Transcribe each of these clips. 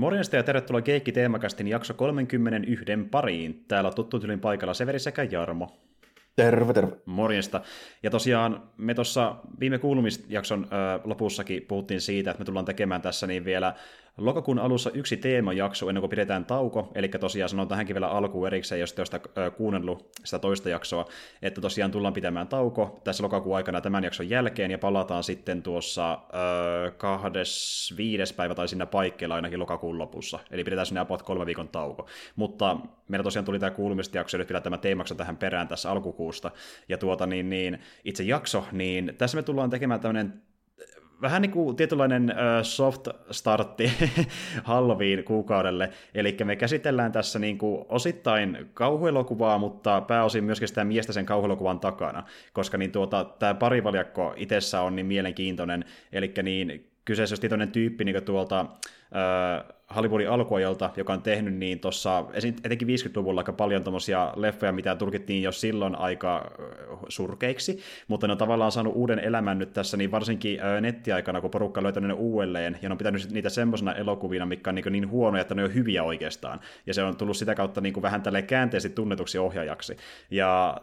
Morjesta ja tervetuloa Keikki Teemakastin jakso 31 pariin. Täällä on tuttu tylin paikalla Severi sekä Jarmo. Terve, terve. Morjesta. Ja tosiaan me tuossa viime kuulumisjakson ö, lopussakin puhuttiin siitä, että me tullaan tekemään tässä niin vielä lokakuun alussa yksi teemajakso ennen kuin pidetään tauko, eli tosiaan sanon tähänkin vielä alkuun erikseen, jos te olette kuunnellut sitä toista jaksoa, että tosiaan tullaan pitämään tauko tässä lokakuun aikana tämän jakson jälkeen, ja palataan sitten tuossa ö, kahdes, viides päivä tai siinä paikkeilla ainakin lokakuun lopussa, eli pidetään sinne about kolme viikon tauko. Mutta meillä tosiaan tuli tämä kuulumisjakso, nyt vielä tämä teemakso tähän perään tässä alkukuusta, ja tuota niin, niin itse jakso, niin tässä me tullaan tekemään tämmöinen vähän niin kuin tietynlainen soft startti Halloween kuukaudelle, eli me käsitellään tässä niin kuin osittain kauhuelokuvaa, mutta pääosin myöskin sitä miestä sen kauhuelokuvan takana, koska niin tuota, tämä parivaljakko itsessä on niin mielenkiintoinen, eli niin kyseessä olisi tietoinen tyyppi niin tuolta äh, Hollywoodin alkuajalta, joka on tehnyt niin tuossa, etenkin 50-luvulla aika paljon tuommoisia leffoja, mitä tulkittiin jo silloin aika surkeiksi, mutta ne on tavallaan saanut uuden elämän nyt tässä, niin varsinkin nettiaikana, kun porukka on löytänyt ne uudelleen, ja ne on pitänyt niitä semmoisena elokuvina, mikä on niin, niin huonoja, että ne on hyviä oikeastaan, ja se on tullut sitä kautta niin kuin vähän tälle käänteisesti tunnetuksi ohjaajaksi. Ja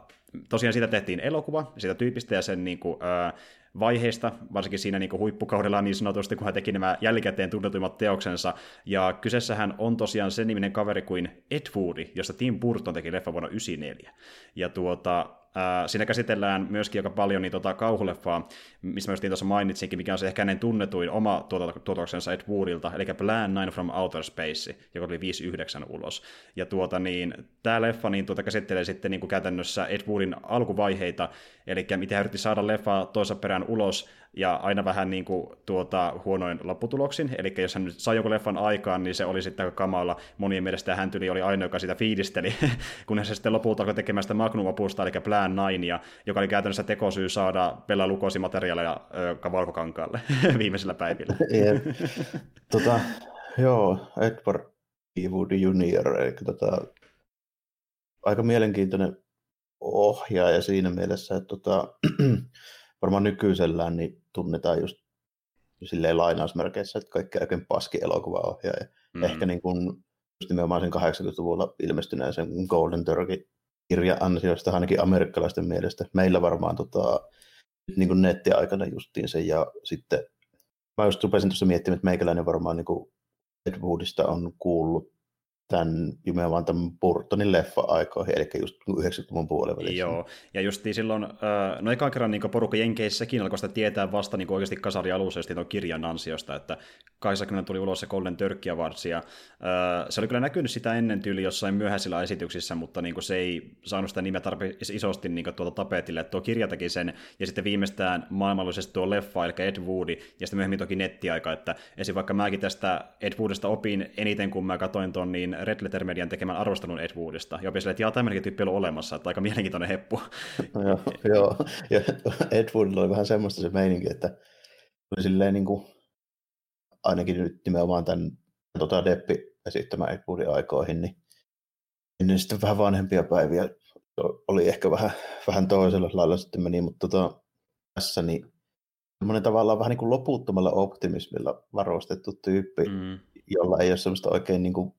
tosiaan siitä tehtiin elokuva, sitä tyypistä ja sen niin kuin, äh, vaiheista, varsinkin siinä niin huippukaudella niin sanotusti, kun hän teki nämä jälkikäteen tunnetuimmat teoksensa. Ja kyseessähän on tosiaan sen niminen kaveri kuin Ed Woodi, josta Tim Burton teki leffa vuonna 1994. Ja tuota, siinä käsitellään myöskin aika paljon niin tota, kauhuleffaa, missä mä tuossa mainitsinkin, mikä on se ehkä hänen tunnetuin oma tuotoksensa Ed Woodilta, eli Plan 9 from Outer Space, joka oli 59 ulos. Ja tuota, niin, tämä leffa niin, tuota, käsittelee sitten niin kuin käytännössä Ed Woodin alkuvaiheita, eli miten hän yritti saada leffaa toisa perään ulos, ja aina vähän niin kuin, tuota, huonoin lopputuloksin, eli jos hän sai joku leffan aikaan, niin se oli sitten aika kamala. Monien mielestä hän tyli oli ainoa, joka sitä fiilisteli, kun se sitten lopulta alkoi tekemään sitä Magnum-opusta, eli Plan 9, joka oli käytännössä tekosyy saada Bella Lukosi materiaaleja valkokankaalle viimeisillä päivillä. tota, joo, Edward Ewood Jr., eli tota, aika mielenkiintoinen ohjaaja siinä mielessä, että tota, varmaan nykyisellään niin tunnetaan just silleen lainausmerkeissä, että kaikki oikein paski elokuvaohjaaja. Mm. Ehkä niin kuin just nimenomaan sen 80-luvulla ilmestyneen sen Golden Turkey kirja ansiosta ainakin amerikkalaisten mielestä. Meillä varmaan tota, niin kuin nettiaikana justiin se ja sitten mä just rupesin tuossa miettimään, että meikäläinen varmaan niin kuin Ed Woodista on kuullut tämän nimenomaan tämän Burtonin leffa-aikoihin, eli just 90-luvun puolivälissä. Joo, ja just silloin, no ekan kerran niin porukka Jenkeissäkin alkoi sitä tietää vasta niin oikeasti kasari alussa tuon kirjan ansiosta, että 80 tuli ulos se Golden Turkey Awards, ja se oli kyllä näkynyt sitä ennen tyyli jossain myöhäisillä esityksissä, mutta niin se ei saanut sitä nimeä tarpeeksi isosti niin tuolta tapetille, että tuo kirja teki sen, ja sitten viimeistään maailmallisesti tuo leffa, eli Ed Woodi, ja sitten myöhemmin toki nettiaika, että esim. vaikka mäkin tästä Ed Woodista opin eniten, kun mä katsoin ton niin Red Letter Median tekemän arvostelun Ed Woodista, ja opin että jaa, tämmöinenkin tyyppi on olemassa, että aika mielenkiintoinen heppu. joo, joo, ja Ed Woodilla oli vähän semmoista se meininki, että oli silleen niin kuin, ainakin nyt nimenomaan tämän tota Deppi esittämään Ed Woodin aikoihin, niin ennen sitten vähän vanhempia päiviä oli ehkä vähän, vähän toisella lailla sitten meni, mutta tota, tässä niin semmoinen tavallaan vähän niin kuin loputtomalla optimismilla varustettu tyyppi, mm. jolla ei ole semmoista oikein niin kuin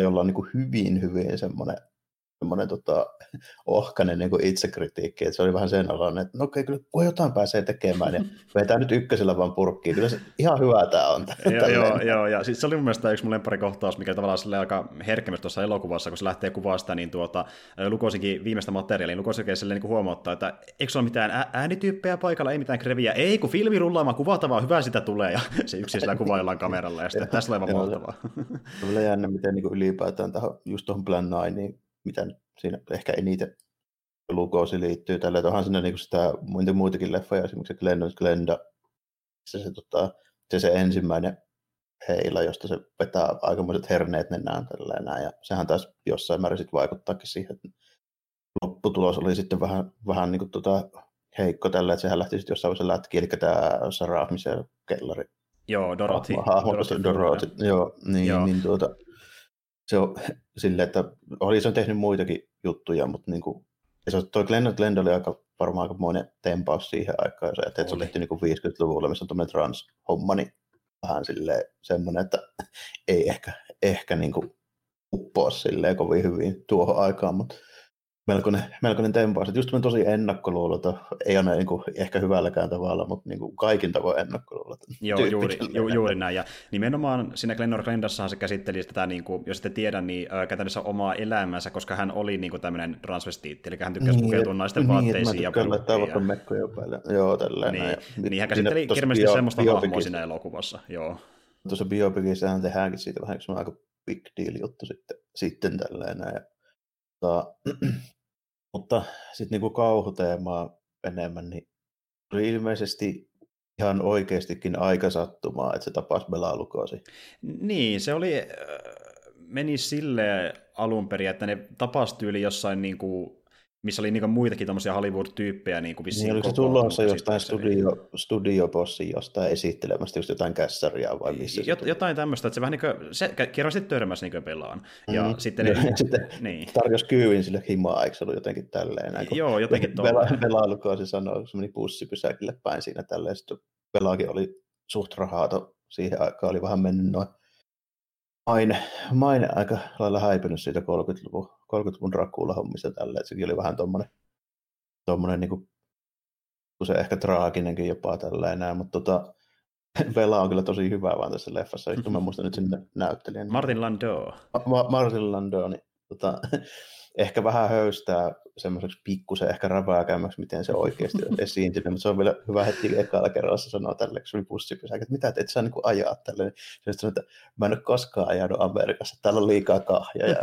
jolla on niin kuin hyvin, hyvin semmoinen semmoinen tota, ohkainen niin itsekritiikki, että se oli vähän sen alainen, että no okei, okay, kyllä kun jotain pääsee tekemään, ja vetää nyt ykkösellä vaan purkkiin, kyllä se ihan hyvä tämä on. joo, joo, joo, ja siis se oli mun mielestä yksi mun lemparikohtaus, mikä tavallaan sille aika herkkä tuossa elokuvassa, kun se lähtee kuvaa sitä, niin tuota, Lukosinkin viimeistä materiaalia, niin Lukosinkin sille niin huomauttaa, että eikö se ole mitään äänityyppejä paikalla, ei mitään kreviä, ei kun filmi rullaamaan, kuvata vaan, hyvä sitä tulee, ja se yksi sillä kuvaillaan kameralla, ja sitten tässä on aivan mahtavaa. Se on jännä, miten niin ylipäätään tähän, just tuohon Plan 9, niin mitä siinä ehkä eniten lukoosi liittyy tällä, onhan siinä niinku sitä muitakin leffoja, esimerkiksi Glenn Glenda, se, se, tota, se, se ensimmäinen heila, josta se vetää aikamoiset herneet nenään tälleen näin, ja sehän taas jossain määrin sitten vaikuttaakin siihen, että lopputulos oli sitten vähän, vähän niin kuin tota heikko tällä, että sehän lähti sitten jossain vaiheessa lätki, eli tämä Sarah Michelle kellari. Joo, Dorothy. Dorothy, Dorothy, Dorothy joo, niin, joo. niin tuota, se on silleen, että oli se on tehnyt muitakin juttuja, mutta niin kuin, se, toi Glenn Glenn oli aika, varmaan aika monen tempaus siihen aikaan, jos että se on tehty niin 50-luvulla, missä on tuommoinen trans-homma, niin vähän silleen semmoinen, että ei ehkä, ehkä niin kuin uppoa silleen kovin hyvin tuohon aikaan, mutta melkoinen, melkoinen tempaus. Just tosi ennakkoluulota, ei ole niin kuin, ehkä hyvälläkään tavalla, mutta niin kuin kaikin tavoin ennakkoluulota. Joo, juuri, ju, juuri näin. Ja nimenomaan siinä Glenor Glendassahan se käsitteli tätä, niin kuin, jos ette tiedä, niin äh, käytännössä omaa elämänsä, koska hän oli niin kuin tämmöinen transvestiitti, eli hän tykkäsi niin, pukeutua naisten niin, vaatteisiin. ja laittaa vaikka mekkoja päälle. Joo, tälleen. Niin, ja, niin hän käsitteli kirmeästi semmoista hahmoa siinä elokuvassa. Joo. Tuossa biopikissähän tehdäänkin siitä vähän aika big deal juttu sitten, sitten tälleen. Ja, tota, mutta sitten niin kauhuteemaa enemmän, niin oli ilmeisesti ihan oikeastikin aikasattumaa, että se tapasi Bela Lukosi. Niin, se oli, meni sille alun perin, että ne tapasi tyyli jossain niin kuin missä oli niinku muitakin tämmöisiä Hollywood-tyyppejä niin vissiin. Niin, oliko se tulossa jostain studio, studiobossin jostain esittelemästä just jotain kässäriä vai missä? Jot, jotain tämmöistä, että se vähän niin kuin, se kerrasti törmäsi niin pelaan. Ja mm. sitten, ne, sitten niin. tarjosi kyydin sille himaa, eikö se ollut jotenkin tälleen? Näin, Joo, jotenkin tuolla. Velailukoisi sanoi, kun se meni bussipysäkille päin siinä tälleen, sitten Velaakin oli suht rahaato siihen aikaan, oli vähän mennyt noin maine, maine aika lailla häipynyt siitä 30-luvun, 30-luvun Dracula-hommista tälle, että sekin oli vähän tuommoinen, tuommoinen niin kuin, se ehkä traaginenkin jopa tällä enää, mutta tota, Vela on kyllä tosi hyvä vaan tässä leffassa, mm-hmm. mä muistan nyt sinne näyttelijän. Martin Landau. Ma- Martin Landau, niin tota, ehkä vähän höystää semmoiseksi pikkusen ehkä rävääkämmäksi, miten se oikeasti on esiintynyt, mutta se on vielä hyvä hetki ekalla kerralla sanoa tälle, kun se oli että mitä, et saa niin ajaa tälle. Se sanoi, että mä en ole koskaan ajanut Amerikassa, täällä on liikaa kahja. Ja...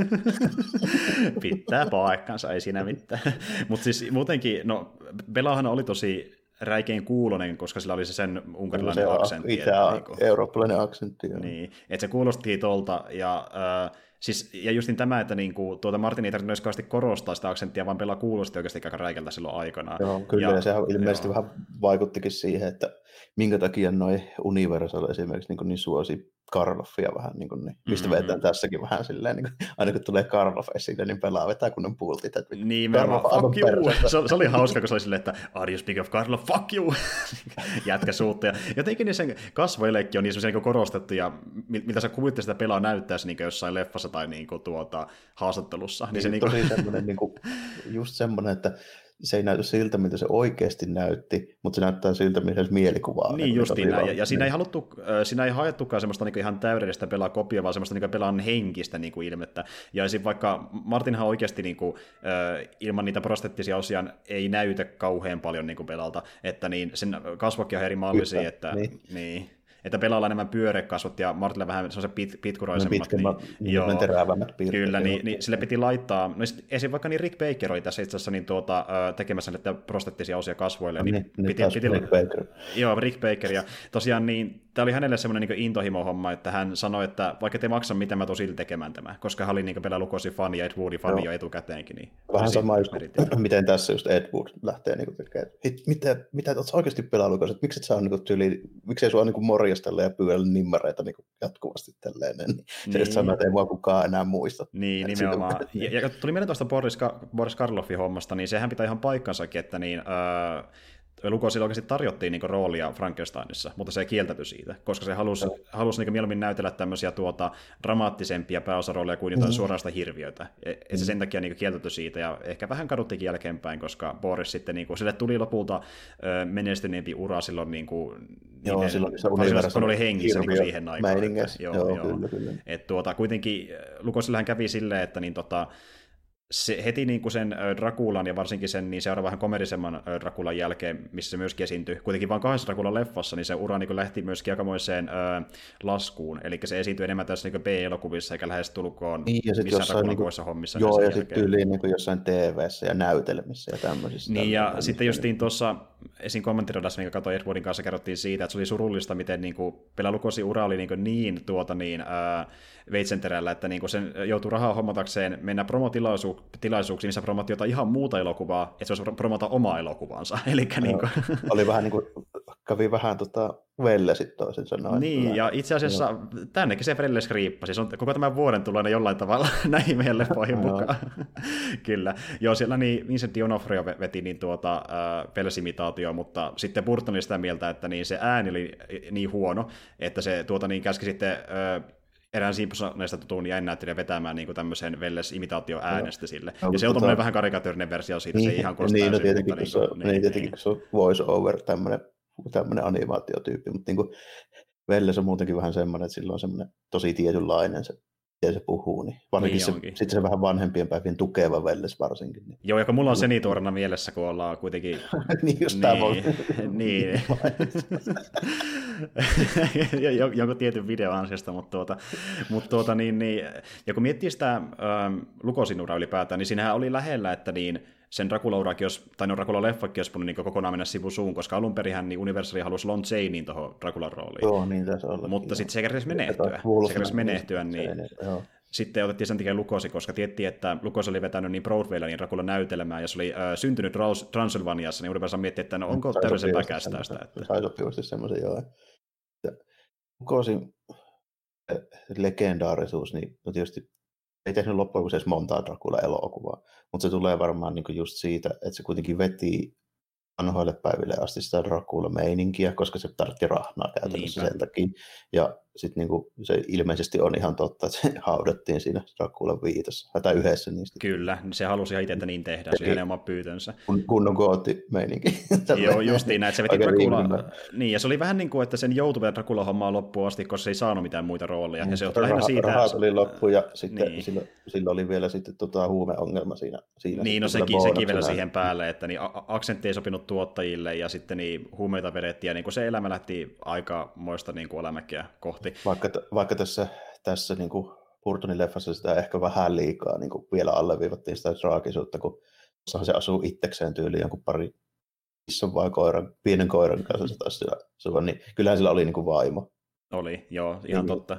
Pitää paikkansa, ei siinä mitään. mutta siis muutenkin, no Belahan oli tosi räikein kuulonen, koska sillä oli se sen unkarilainen se aksentti. Itse niin kuin, eurooppalainen aksentti. Niin, että se kuulosti tolta, ja äh, Siis, ja justin tämä, että niinku, tuota Martin ei tarvinnut kauheasti korostaa sitä aksenttia, vaan pelaa kuulosti oikeasti aika räikältä silloin aikanaan. Joo, kyllä, ja, ja sehän ilmeisesti joo. vähän vaikuttikin siihen, että minkä takia noin Universal esimerkiksi niin, niin suosi Karloffia vähän, niin kuin, niin, mistä mm-hmm. vetään tässäkin vähän silleen, niin kuin, aina kun tulee Karloff esille, niin pelaa vetää kunnon pultit. Että niin, mä fuck you. Se, se, oli hauska, kun se oli silleen, että are you speak of Karloff, fuck you. Jätkä suutta. Ja jotenkin niin sen kasvoilekki on niin, niin korostettu, ja miltä sä kuvittelet sitä pelaa näyttäisi niin jossain leffassa tai niin kuin, tuota, haastattelussa. Niin, niin se, niin kuin... tosi semmoinen, niin kuin, just semmoinen, että se ei näytä siltä, mitä se oikeasti näytti, mutta se näyttää siltä, mitä se mielikuva on. Niin, justiin näin. Ja, ja siinä, ei niin. haluttu, siinä ei haettukaan semmoista niin ihan täydellistä pelaa kopia, vaan semmoista niin pelaan henkistä niin kuin ilmettä. Ja esim. vaikka Martinhan oikeasti niin kuin, ilman niitä prostettisia osia ei näytä kauhean paljon niin kuin pelalta, että niin, sen kasvokki on eri mallisia, että niin. niin että pelaalla enemmän pyörekasvot ja Martilla vähän se pit, pitkuraisemmat. No, niin, joo, terävämmät piirteet. Kyllä, niin, niin, sille piti laittaa, no esim. vaikka niin Rick Baker oli tässä itse asiassa niin tuota, tekemässä näitä prostettisia osia kasvoille. No, niin, niin, niin piti, piti, Rick Baker. Joo, Rick Baker. Ja tosiaan niin tämä oli hänelle semmoinen niin intohimo-homma, että hän sanoi, että vaikka te maksa mitä mä tosi tekemään tämä, koska hän oli niin pelaa lukosi fani ja Ed Woodin fani jo etukäteenkin. Niin Vähän sama just, miten tässä just Ed Wood lähtee niin tekemään. Mitä, mitä oletko oikeasti pelaa lukosi, miksi et saa niin tyyli, miksi ei sua niin morjastella ja pyydellä nimmareita niin jatkuvasti tälleen, niin, niin. se sanoo, että ei mua kukaan enää muista. Niin, nimenomaan. Ja, ja, tuli mieleen tuosta Boris, Boris Karloffin hommasta, niin sehän pitää ihan paikkansakin, että niin, äh, Lukosille oikeasti tarjottiin niin roolia Frankensteinissa, mutta se kieltäytyi siitä, koska se halusi, no. halusi niin mieluummin näytellä tämmöisiä tuota, dramaattisempia pääosarooleja kuin jotain mm. suorasta hirviöitä. Et mm. se sen takia niin kieltäytyi siitä, ja ehkä vähän kaduttikin jälkeenpäin, koska Boris sitten, niin kuin, sille tuli lopulta ö, menestyneempi ura silloin, niin kuin, joo, niiden, silloin se kun oli hengissä niin siihen aikaan. Että, joo, joo, joo. Kyllä, kyllä. Et, tuota, kuitenkin Lukosillahan kävi silleen, että niin, tota, se, heti niin kuin sen Drakulan ja varsinkin sen niin seuraavan vähän komerisemman Drakulan jälkeen, missä se myöskin esiintyi, kuitenkin vain kahdessa Drakulan leffassa, niin se ura niin kuin lähti myöskin aikamoiseen ö, laskuun, eli se esiintyi enemmän tässä niin B-elokuvissa eikä lähes tulkoon niin, ja missään jossain, niin kuin, hommissa. Joo, ja sitten tyyliin niin kuin jossain tv ja näytelmissä ja tämmöisissä. Niin, ja sitten justiin tuossa esim. kommenttiradassa, minkä katsoin Edwardin kanssa, kerrottiin siitä, että se oli surullista, miten niin kuin, ura oli niin, kuin niin, tuota, niin, äh, veitsenterällä, että niin kuin sen joutui rahaa hommatakseen mennä promotilaisu- tilaisuuksia, missä promottiin jotain ihan muuta elokuvaa, että se olisi promota omaa elokuvansa. Eli niin kuin... Oli vähän niin kuin, kävi vähän tota Velle sitten toisin sanoen. Niin, ja itse asiassa Joo. tännekin se Velle skriippa, siis on koko tämän vuoden tulee jollain tavalla näihin meidän leppoihin mukaan. Kyllä. Joo, siellä niin Vincent D'Onofrio veti niin tuota äh, Velsimitaatio, mutta sitten Burton oli sitä mieltä, että niin se ääni oli niin huono, että se tuota niin käski sitten äh, erään Simpsonista tutun jännäyttelijän vetämään niin tämmöisen Velles-imitaatio äänestä sille. No, ja se on tota... vähän karikatyyrinen versio siitä, niin, se ei ihan kuulosta niin, no, tietenkin, mutta, niin, niin, niin, tietenkin, kun se on voice over, tämmöinen, tämmöinen animaatiotyyppi, mutta niin kuin, Velles on muutenkin vähän semmoinen, että sillä on semmoinen tosi tietynlainen se miten se puhuu, niin varsinkin niin se, sitten se vähän vanhempien päivien tukeva Velles varsinkin. Niin. Joo, joka mulla on senituorena mielessä, kun ollaan kuitenkin... niin, just niin, tämä niin. jonkun tietyn videon ansiosta, mutta, tuota, mutta tuota, niin, niin, ja kun miettii sitä ähm, Lukosinura ylipäätään, niin siinähän oli lähellä, että niin, sen Dracula-urakin, tai no Dracula-leffakin olisi niin kokonaan mennä sivusuun, koska alun perin niin Universal halusi Lon Chanein tuohon Draculan rooliin. Joo, niin tässä olla. Mutta sitten se kerresi menehtyä. Se keresi menehtyä, niin, joo. sitten otettiin sen takia Lukosi, koska tiettiin, että Lukosi oli vetänyt niin Broadwaylla niin Dracula näytelmää, ja se oli äh, syntynyt Transylvaniassa, niin Universal mietti, että no onko täydellisen väkästä sitä. Että... Sai sopivasti semmoisen, joo. Lukosin legendaarisuus, niin no tietysti ei tehnyt loppujen lopuksi edes montaa Dracula-elokuvaa, mutta se tulee varmaan niin just siitä, että se kuitenkin veti vanhoille päiville asti sitä Dracula-meininkiä, koska se tarvitsi rahnaa käytännössä Niinpä. sen takia. Ja sitten niinku, se ilmeisesti on ihan totta, että se haudattiin siinä Dracula viitossa, tai yhdessä niistä. Kyllä, niin se halusi ihan itse, että niin tehdään, se oli hänen oma pyytönsä. Kun, kunnon kootti-meininki. Joo, justiin näin, että se veti Dracula, niin, ja se oli vähän niin kuin, että sen joutui vielä Dracula-hommaa loppuun asti, koska se ei saanut mitään muita rooleja, ja se johtui lähinnä siitä... Rahat oli loppu, ja sitten niin. sillä, sillä, oli vielä sitten tota huumeongelma siinä. siinä niin, no sekin, sekin vielä siihen päälle, että niin aksentti ei sopinut tuottajille, ja sitten niin huumeita vedettiin, ja niin kuin se elämä lähti aika moista niin kuin alamäkiä kohti. Vaikka, vaikka tässä, tässä niin kuin Burtonin leffassa sitä ehkä vähän liikaa niin kuin vielä alleviivattiin sitä traagisuutta, kun se asuu itsekseen tyyliin jonkun pari isson vai koiran, pienen koiran kanssa se taisi sillä, niin kyllähän sillä oli niin kuin vaimo. Oli, joo, ihan niin, totta.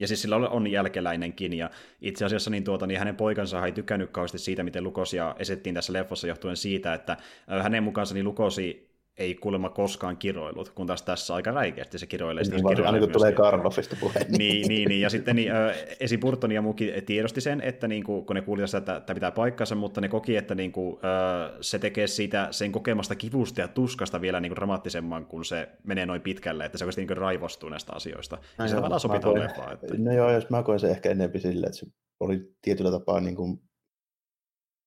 Ja siis sillä on jälkeläinenkin, ja itse asiassa niin tuota, niin hänen poikansa ei tykännyt kauheasti siitä, miten Lukosia esettiin tässä leffassa johtuen siitä, että hänen mukaansa niin Lukosi ei kuulemma koskaan kiroillut, kun taas tässä aika räikeästi se kiroilee. Niin, vaan aina kun tulee Karloffista puheen. Niin, niin, niin, ja sitten niin, esi Burton ja muukin tiedosti sen, että niin kuin, kun ne kuulivat sitä, että tämä pitää paikkansa, mutta ne koki, että niin kuin, se tekee siitä sen kokemasta kivusta ja tuskasta vielä niin kuin dramaattisemman, kun se menee noin pitkälle, että se oikeasti niin raivostuu näistä asioista. No, ja se tavallaan sopii koin, leffaan. Että... No joo, jos mä koen se ehkä enemmän silleen, että se oli tietyllä tapaa niin kuin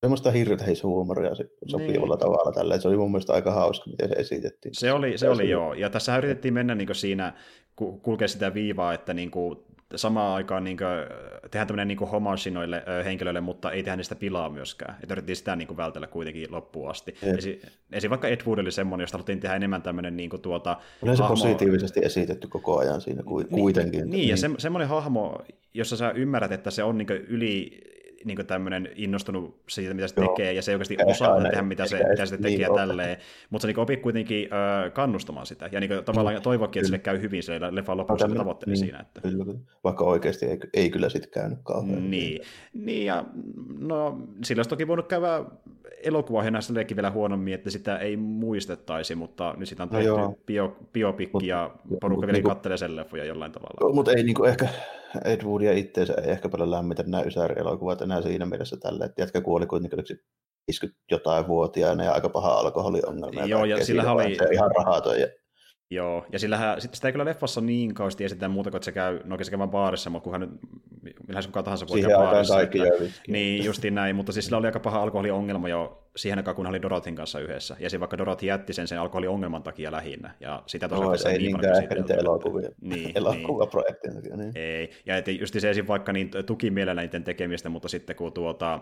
semmoista hirteishuumoria sopivalla niin. tavalla tällä. Se oli mun mielestä aika hauska, miten se esitettiin. Se oli, se oli joo. Ja tässä yritettiin mennä niin siinä, kulkea sitä viivaa, että niin kuin, samaan aikaan niin kuin, tehdään tämmöinen niin homage noille henkilöille, mutta ei tehdä niistä pilaa myöskään. Että yritettiin sitä niin kuin, vältellä kuitenkin loppuun asti. Esi, esi, vaikka Ed Wood oli semmoinen, josta haluttiin tehdä enemmän tämmöinen niin kuin, tuota, Oli se hahmo... positiivisesti esitetty koko ajan siinä niin, kuitenkin. Niin, niin, ja se, semmoinen hahmo, jossa sä ymmärrät, että se on niin kuin, yli niin tämmöinen innostunut siitä, mitä se Joo. tekee, ja se ei oikeasti osaa tehdä, mitä se, mitä se tekee niin tälleen, mutta se niin opii kuitenkin ö, kannustamaan sitä, ja niin tavallaan mm. toivokin, että sille käy hyvin sille leffan lopussa, no, tavoitteli niin, siinä. Että... Kyllä, vaikka oikeasti ei, ei kyllä sitten käynyt kauhean. Niin, niin ja no, sillä olisi toki voinut käydä elokuvaohjelma sillekin vielä huonommin, että sitä ei muistettaisi, mutta nyt sitä on no tehty no bio, biopikki ja porukka vielä niin kattelee sen leffoja jollain tavalla. Mutta ei niin kuin ehkä Ed Woodia itseensä ei ehkä paljon lämmitä nämä Ysäri-elokuvat enää siinä mielessä tälle, että jätkä kuoli kuitenkin 50 jotain vuotiaana ja aika paha alkoholiongelma. Joo, ja sillä oli... Ihan rahaton ja Joo, ja sillähän, sit sitä ei kyllä leffassa niin kauheasti esitetä muuta kuin, että se käy, no se käy vaan baarissa, mutta kunhan nyt, millähän kuka tahansa voi käydä baarissa. että, Niin, justiin näin, mutta siis sillä oli aika paha alkoholiongelma jo siihen aikaan, kun hän oli Dorothin kanssa yhdessä. Ja siinä vaikka Dorothy jätti sen sen alkoholiongelman takia lähinnä. Ja sitä tosiaan no, ei niin niinkään ehkä niitä elokuvia. Niin, elokuvaprojekteja. Niin. Ei, ja että just se esim. vaikka niin tuki mielellä niiden tekemistä, mutta sitten kun tuota,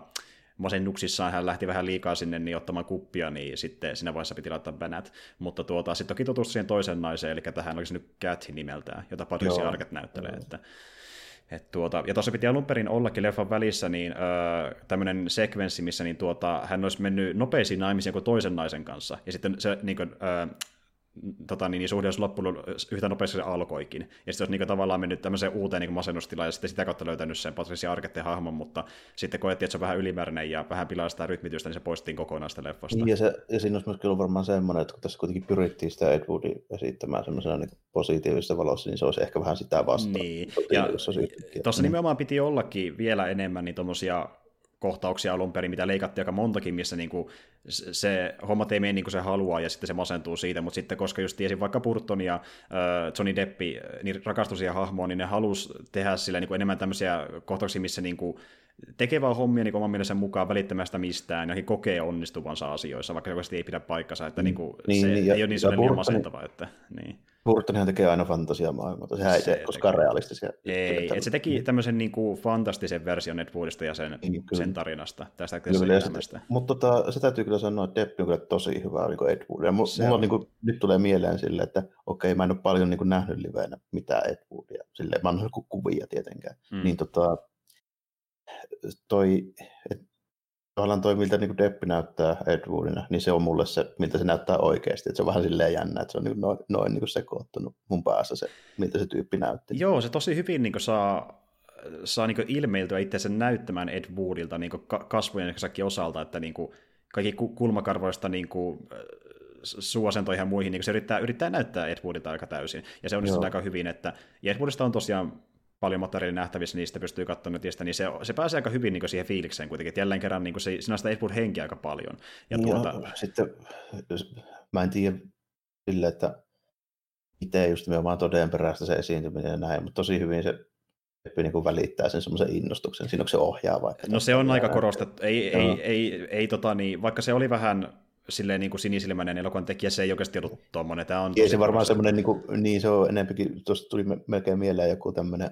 masennuksissaan hän lähti vähän liikaa sinne niin ottamaan kuppia, niin sitten siinä vaiheessa piti laittaa bänät. Mutta tuota, sitten toki tutustui siihen toisen naiseen, eli tähän olisi nyt Cat nimeltään, jota Patricia Arquette näyttelee. Joo. Että, et tuota, ja tuossa piti alun perin ollakin leffan välissä niin, öö, tämmöinen sekvenssi, missä niin tuota, hän olisi mennyt nopeisiin naimisiin kuin toisen naisen kanssa. Ja sitten se niin kuin, öö, tota, niin, niin suhde olisi loppunut yhtä nopeasti se alkoikin. Ja sitten olisi niin tavallaan mennyt tämmöiseen uuteen niin masennustilaan ja sitten sitä kautta löytänyt sen Patricia Arquetteen hahmon, mutta sitten koettiin, että se on vähän ylimääräinen ja vähän pilaa sitä rytmitystä, niin se poistettiin kokonaan sitä leffasta. Niin, ja, se, ja siinä olisi myöskin ollut varmaan semmoinen, että kun tässä kuitenkin pyrittiin sitä Ed Woodin esittämään semmoisena niin positiivisessa valossa, niin se olisi ehkä vähän sitä vastaan. Niin, ja tuossa niin. nimenomaan piti ollakin vielä enemmän niin tuommoisia kohtauksia alun perin, mitä leikattiin aika montakin, missä niin kuin se homma ei mene niin kuin se haluaa ja sitten se masentuu siitä, mutta sitten koska just tiesin vaikka Burton ja äh, Johnny Deppi niin rakastui siihen hahmoon, niin ne halusi tehdä sillä niin kuin enemmän tämmöisiä kohtauksia, missä niin kuin tekee vaan hommia niin oman mielensä mukaan välittämästä mistään ja kokee onnistuvansa asioissa, vaikka se ei pidä paikkansa, että niin kuin, niin, se niin, ei ole niin sellainen masentava. Että, niin. Burtonhan tekee aina fantasiamaailmaa, sehän ei se tee koskaan realistisia. Ei, että se teki tämmöisen niin kuin fantastisen version Ed Woodista ja sen, niin, sen tarinasta, tästä kyllä, Mutta tota, se täytyy kyllä sanoa, että Depp on kyllä tosi hyvä niin kuin Ed Wood. Ja mulla on, niin kuin, nyt tulee mieleen sille, että okei, mä en ole paljon niin kuin nähnyt liveenä mitään Ed Woodia, silleen, mä en ole kuvia tietenkään. Mm. Niin tota, toi, et, tavallaan toi, miltä niin Deppi näyttää Edwardina, niin se on mulle se, miltä se näyttää oikeasti. Et se on vähän silleen jännä, että se on niin noin, noin niin sekoittunut mun päässä se, miltä se tyyppi näytti. Joo, se tosi hyvin niin saa, saa niin ilmeiltyä itse näyttämään Ed Woodilta niin kasvojen osalta, että niin kuin, kaikki kulmakarvoista niin kuin, suosentoihin ja muihin, niin se yrittää, yrittää näyttää Ed Woodilta aika täysin. Ja se on aika hyvin, että Ed Woodista on tosiaan paljon materiaalia nähtävissä, niistä pystyy katsomaan netistä, niin se, se pääsee aika hyvin niin siihen fiilikseen kuitenkin, että jälleen kerran niin se, sinä sitä Ed henkiä aika paljon. Ja tuota... no, sitten, mä en tiedä sille, että itse just nimenomaan todenperäistä se esiintyminen ja näin, mutta tosi hyvin se Peppi niin välittää sen semmoisen innostuksen. Siinä onko se ohjaa vai? No se on aika korostettu. Ei, ei, ei, ei, ei tota, niin, vaikka se oli vähän silleen niin kuin sinisilmäinen elokuvan tekijä, se ei oikeasti ollut tuommoinen. Tämä on ei se varmaan semmoinen, niin, kuin, niin se on enempikin, tuosta tuli melkein mieleen joku tämmöinen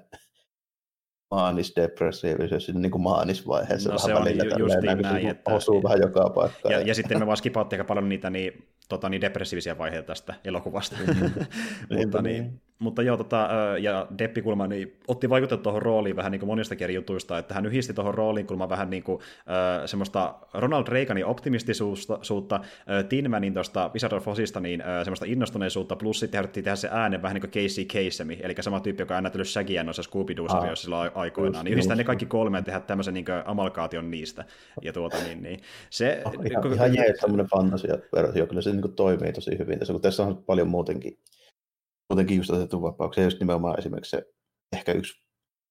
maanis-depressiivisuus siinä niin kuin maanisvaiheessa. No se on just näin, näin että... Osuu vähän joka paikkaan. Ja, ja, ja sitten me vaan skipaattiin aika paljon niitä niin, tota, niin depressiivisia vaiheita tästä elokuvasta. Mm-hmm. mutta, niin, mutta joo, tota, ja Deppi kulma niin otti vaikutetta tuohon rooliin vähän niin kuin monista eri jutuista, että hän yhdisti tuohon rooliin kulma vähän niin kuin, äh, semmoista Ronald Reaganin optimistisuutta, äh, Tinmanin tuosta Wizard of Ozista niin äh, semmoista innostuneisuutta, plus sitten haluttiin tehdä se äänen vähän niin kuin Casey Kasemi, eli sama tyyppi, joka on näytellyt Shagia noissa Scooby-Doo-sarjoissa silloin aikoinaan, niin yhdistää ne kaikki kolme ja tehdä tämmöisen niin amalkaation niistä. Ja tuota, niin, niin. Se, oh, ihan, kun, ihan jees tämmöinen fantasia-versio, kyllä se niin kuin toimii tosi hyvin tässä, kun tässä on paljon muutenkin muutenkin just otettu vapauksia, just nimenomaan esimerkiksi se ehkä yksi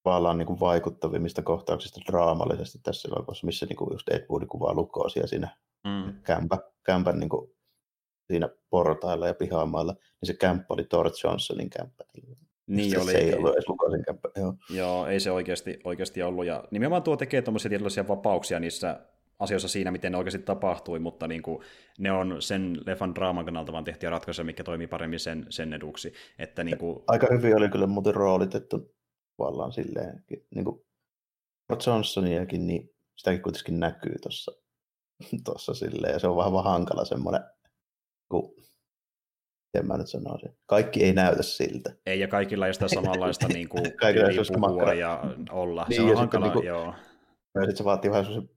tavallaan niin kuin vaikuttavimmista kohtauksista draamallisesti tässä elokuvassa, missä niin kuin just Ed Wood kuvaa lukoosia siinä mm. kämpä, kämpän niin kuin siinä portailla ja pihamaalla, niin se kämppä oli Thor Johnsonin kämppä. Niin se, oli. Se ei ollut edes Lukasin kämppä. Joo. Joo, ei se oikeasti, oikeasti ollut. Ja nimenomaan tuo tekee tuommoisia tietynlaisia vapauksia niissä asioissa siinä, miten ne oikeasti tapahtui, mutta niin kuin, ne on sen leffan draaman kannalta vaan tehtyjä ratkaisuja, mikä toimii paremmin sen, sen eduksi. Että, niin kuin... Aika hyvin oli kyllä muuten roolitettu tavallaan silleen, niin kuin Johnsoniakin, niin sitäkin kuitenkin näkyy tuossa tossa silleen, ja se on vähän, vähän hankala semmoinen, kun miten mä nyt sanoisin. Kaikki ei näytä siltä. Ei, ja kaikilla ei sitä samanlaista niin kuin, kaikilla ei puhua ja olla. Niin, se on ja hankala, niin kuin, joo. Ja sitten se vaatii vähän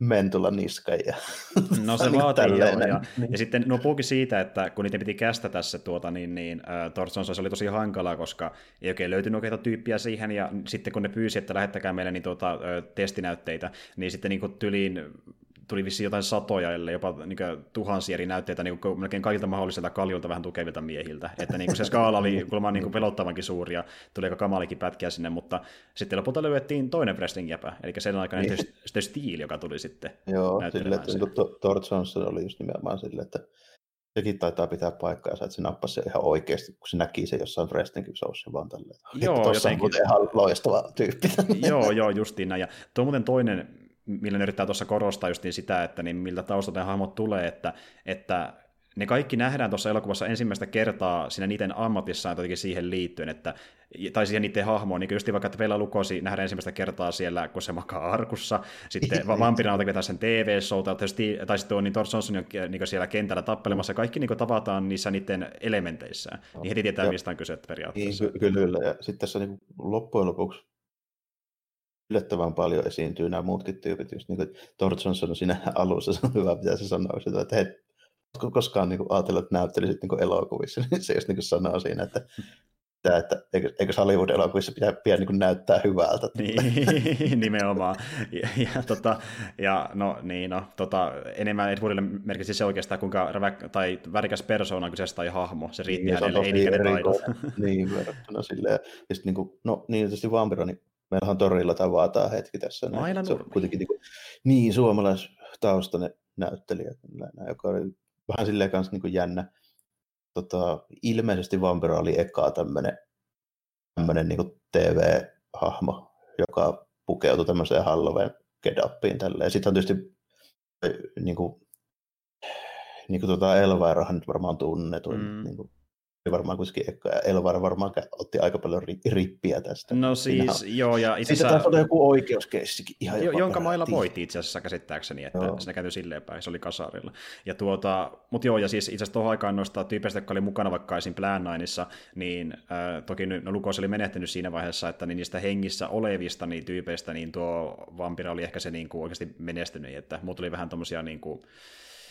mentulla niska ja No se vaatii joo, ja, niin. ja sitten no puhukin siitä, että kun niitä piti kästä tässä tuota, niin, niin Thorson se oli tosi hankalaa, koska ei oikein löytynyt oikeita tyyppiä siihen, ja sitten kun ne pyysi, että lähettäkää meille niin tuota, uh, testinäytteitä, niin sitten niin tyliin tuli vissiin jotain satoja, ellei jopa niin kuin, tuhansia eri näytteitä niin kuin, melkein kaikilta mahdollisilta kaljulta vähän tukevilta miehiltä. Että niin kuin, se skaala oli kuulemma niin kuin, pelottavankin suuri ja tuli aika kamalikin pätkiä sinne, mutta sitten lopulta löydettiin toinen wrestling-jäpä, eli sen aikana niin. sitten Steel, joka tuli sitten Joo, sille, että niin Thor Johnson oli just nimenomaan sille, että sekin taitaa pitää paikkaa, että se nappasi se ihan oikeasti, kun se näki se jossain wrestling showssa vaan tälleen. Joo, Tuossa jotenkin. on ihan loistava tyyppi. joo, joo, justiin näin. Ja tuo muuten toinen millä ne yrittää tuossa korostaa just niin sitä, että niin miltä taustalta ne hahmot tulee, että, että ne kaikki nähdään tuossa elokuvassa ensimmäistä kertaa siinä niiden ammatissaan jotenkin siihen liittyen, että, tai siihen niiden hahmoon, niin just vaikka, että Vela Lukosi nähdään ensimmäistä kertaa siellä, kun se makaa arkussa, sitten vampirina on sen TV-showta, tai sitten on niin Thor Johnson niin siellä kentällä tappelemassa, kaikki niin tavataan niissä niiden elementeissään, niin heti tietää, ja, mistä on kyse periaatteessa. Niin, kyllä, ja sitten tässä niin loppujen lopuksi yllättävän paljon esiintyy nämä muutkin tyypit, just niin kuin Thor Johnson siinä alussa, se on hyvä, mitä se sanoo, että hei, Oletko koskaan niin kuin, ajatellut, että näyttelisit niin elokuvissa, niin se just niin kuin sanoo siinä, että sitä, että eikö, eikö Hollywood-elokuvissa pitää, pitää niin näyttää hyvältä. Niin, nimenomaan. Ja, ja, tota, ja no niin, no, tota, enemmän Ed Woodille merkitsi se oikeastaan, kuinka rävä, tai värikäs persoona kyseessä tai hahmo. Se riitti niin, hänelle, ei niinkään taidot. Niin, verrattuna silleen. Ja sitten niin kuin, no niin, tietysti Vampiro, niin meillä on torilla tavataan hetki tässä. Aina se on kuitenkin niin, kuin, niin suomalaistaustainen näyttelijä, joka oli vähän silleen kanssa niin kuin jännä tota, ilmeisesti Vampiro oli eka tämmöinen tämmönen niin TV-hahmo, joka pukeutui tämmöiseen Halloween gedappiin tälleen. Sitten on tietysti niin kuin, niin kuin tuota Elvairahan nyt varmaan tunnetuin mm. niin kuin, varmaan kuitenkin Ekka ja Elvar varmaan otti aika paljon rippiä tästä. No siis, Siinähän, joo, ja itse asiassa... Siitä on joku oikeuskeissikin ihan jo, Jonka mailla voitti itse asiassa käsittääkseni, että joo. siinä käyty silleen päin, se oli kasarilla. Ja tuota, mutta joo, ja siis itse asiassa tuohon aikaan noista tyypeistä, jotka oli mukana vaikka esim. Plan Nineissa, niin äh, toki no, Lukos oli menehtynyt siinä vaiheessa, että niin niistä hengissä olevista niin tyypeistä, niin tuo vampira oli ehkä se niin kuin, oikeasti menestynyt, että muut oli vähän tommosia niin kuin,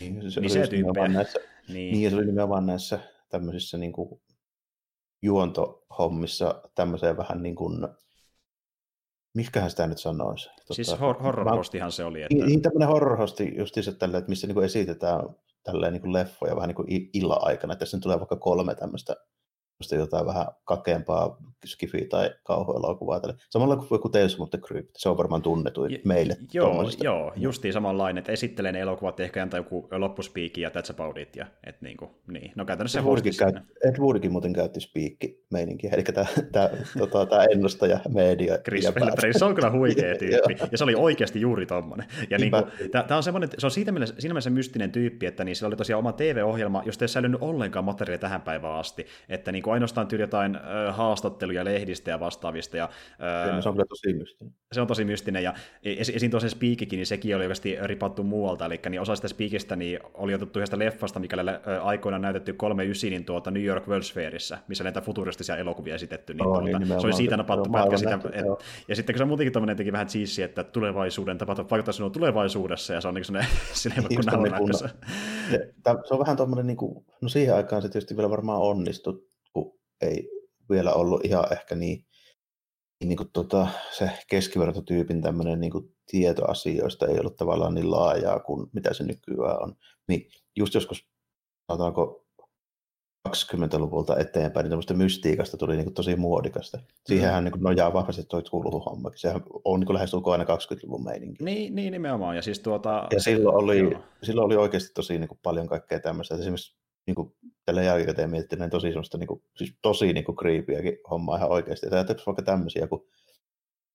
niin, se, niin se tyyppejä. Näissä, niin. niin, se oli nimenomaan näissä tämmöisissä niin kuin juontohommissa tämmöiseen vähän niin kuin, mikähän sitä nyt sanoisi? Tota, siis hor- horror se oli. Että... Niin, niin tämmöinen horror-hosti justiinsa tällä, että missä niin kuin esitetään tälleen niin kuin leffoja vähän niin kuin illa-aikana. Tässä nyt tulee vaikka kolme tämmöistä jotain vähän kakeampaa skifi- tai kauhuelokuvaa. Samalla kuin joku Tales of the Crypt, se on varmaan tunnetuin J- meille. Joo, joo justiin samanlainen, että esittelen elokuvat, ehkä antaa joku loppuspiikki ja that's about it. Ja, et niin kuin, niin. No käytännössä Ed Woodikin, käyt, Ed Woodikin muuten käytti spiikki meininki, eli tämä tota, ennustaja media. Chris Pellepre, se on kyllä huikea tyyppi, ja se oli oikeasti juuri tommonen. Ja niin kuin, tämä on semmoinen, se on siitä mielessä, siinä mielessä mystinen tyyppi, että niin sillä oli tosiaan oma TV-ohjelma, josta ei säilynyt ollenkaan materiaalia tähän päivään asti, että niin kuin ainoastaan tyyli jotain äh, haastatteluja lehdistä ja vastaavista. Ja, äh, se on kyllä tosi mystinen. Se on tosi mystinen, ja esi- esiin tosiaan spiikikin, niin sekin oli oikeasti ripattu muualta, eli niin osa sitä spiikistä niin oli otettu yhdestä leffasta, mikä aikoinaan näytetty 39 niin tuota New York World's Fairissa, missä näitä futuristisia elokuvia esitetty. Niin, oh, tuota, niin se oli siitä napattu pätkä sitä, et, ja sitten kun se muutenkin tämmöinen teki vähän cheesy, että tulevaisuuden tapahtuu vaikuttaa sinua tulevaisuudessa, ja se on niin sellainen, kun, se, se on vähän tuommoinen, niin kuin, no siihen aikaan se tietysti vielä varmaan onnistui, ei vielä ollut ihan ehkä niin, niin kuin tota, se keskivertotyypin tämmöinen niin kuin tietoasioista ei ollut tavallaan niin laajaa kuin mitä se nykyään on. Niin just joskus, sanotaanko 20-luvulta eteenpäin, niin tämmöistä mystiikasta tuli niin kuin tosi muodikasta. Siihenhän mm. niin nojaa vahvasti toi kulhuhommakin. Sehän on niin lähestulkoon aina 20-luvun meininki. Niin, niin nimenomaan. Ja, siis tuota... ja silloin, oli, silloin oli oikeasti tosi niin kuin paljon kaikkea tämmöistä. Esimerkiksi niin kuin tällä jälkikäteen miettineen tosi semmoista niin kuin, siis tosi niin kuin creepyäkin hommaa ihan oikeasti. Ja vaikka tämmöisiä, kun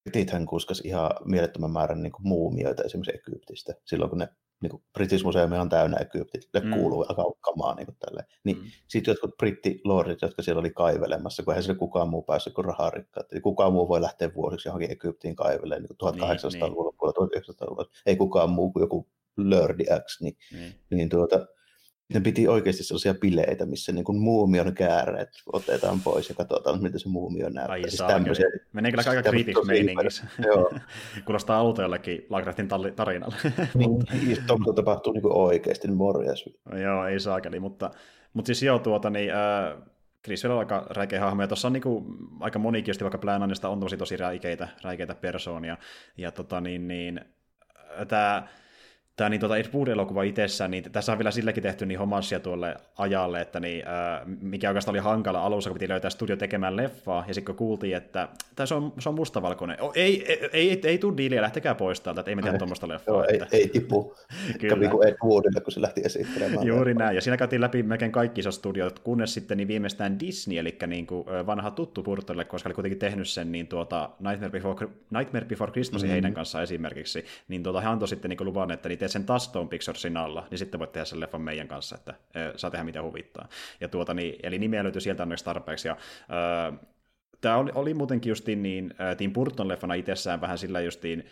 Britithän kuskas ihan mielettömän määrän niin kuin muumioita esimerkiksi Egyptistä, silloin kun ne niin kuin British Museumi on täynnä Egyptille mm. kuuluu kamaa niin kuin tälleen. Niin mm. sitten jotkut brittilordit, jotka siellä oli kaivelemassa, kun eihän sille kukaan muu päässyt kuin raharikkaat. Eli kukaan muu voi lähteä vuosiksi johonkin Egyptiin kaivelemaan niin 1800-luvulla, niin, 1900-luvulla. Niin. Ei kukaan muu kuin joku Lordi X, niin, mm. niin tuota, ne piti oikeasti sellaisia bileitä, missä niin kuin muumion kääreet otetaan pois ja katsotaan, miltä se muumio näyttää. Ai siis tämmöisiä, Menee kyllä aika kriitiksi meiningissä. Kuulostaa outo jollekin Lagraftin tarinalle. niin, niin tuommoista tapahtuu niin kuin oikeasti, niin morjas. Joo, ei saakeli, mutta, mutta siis joo, tuota, niin, äh, Chris on aika räikeä hahmo, ja tuossa on niinku, aika monikin, vaikka Plananista on tosi tosi räikeitä, räikeitä persoonia, ja tota, niin, niin, tämä tämä niin, tuota Ed Wood-elokuva itsessään, niin tässä on vielä silläkin tehty niin homassia tuolle ajalle, että niin, äh, mikä oikeastaan oli hankala alussa, kun piti löytää studio tekemään leffaa, ja sitten kun kuultiin, että tämä on, se on mustavalkoinen, oh, ei, ei, ei, ei, tule diiliä, lähtekää pois täältä, että ei me tehdä tuommoista leffaa. Joo, että... ei, ei tipu. Kävi kuin Ed Woodille, kun se lähti esittelemään. Juuri leffaa. näin, ja siinä käytiin läpi melkein kaikki isot studiot, kunnes sitten niin viimeistään Disney, eli niin kuin vanha tuttu Burtonille, koska oli kuitenkin tehnyt sen niin tuota Nightmare Before, Nightmare Before Christmas mm-hmm. heidän kanssa esimerkiksi, niin tuota, he antoi sitten niin luvan, että niin teet sen taas Stone Picturesin alla, niin sitten voit tehdä sen leffan meidän kanssa, että saa tehdä mitä huvittaa. Ja tuota, niin, eli nimiä löytyy sieltä onneksi tarpeeksi. Ja, äh, Tämä oli, oli muutenkin justiin niin, äh, Tim Burton-leffana itsessään vähän sillä justiin,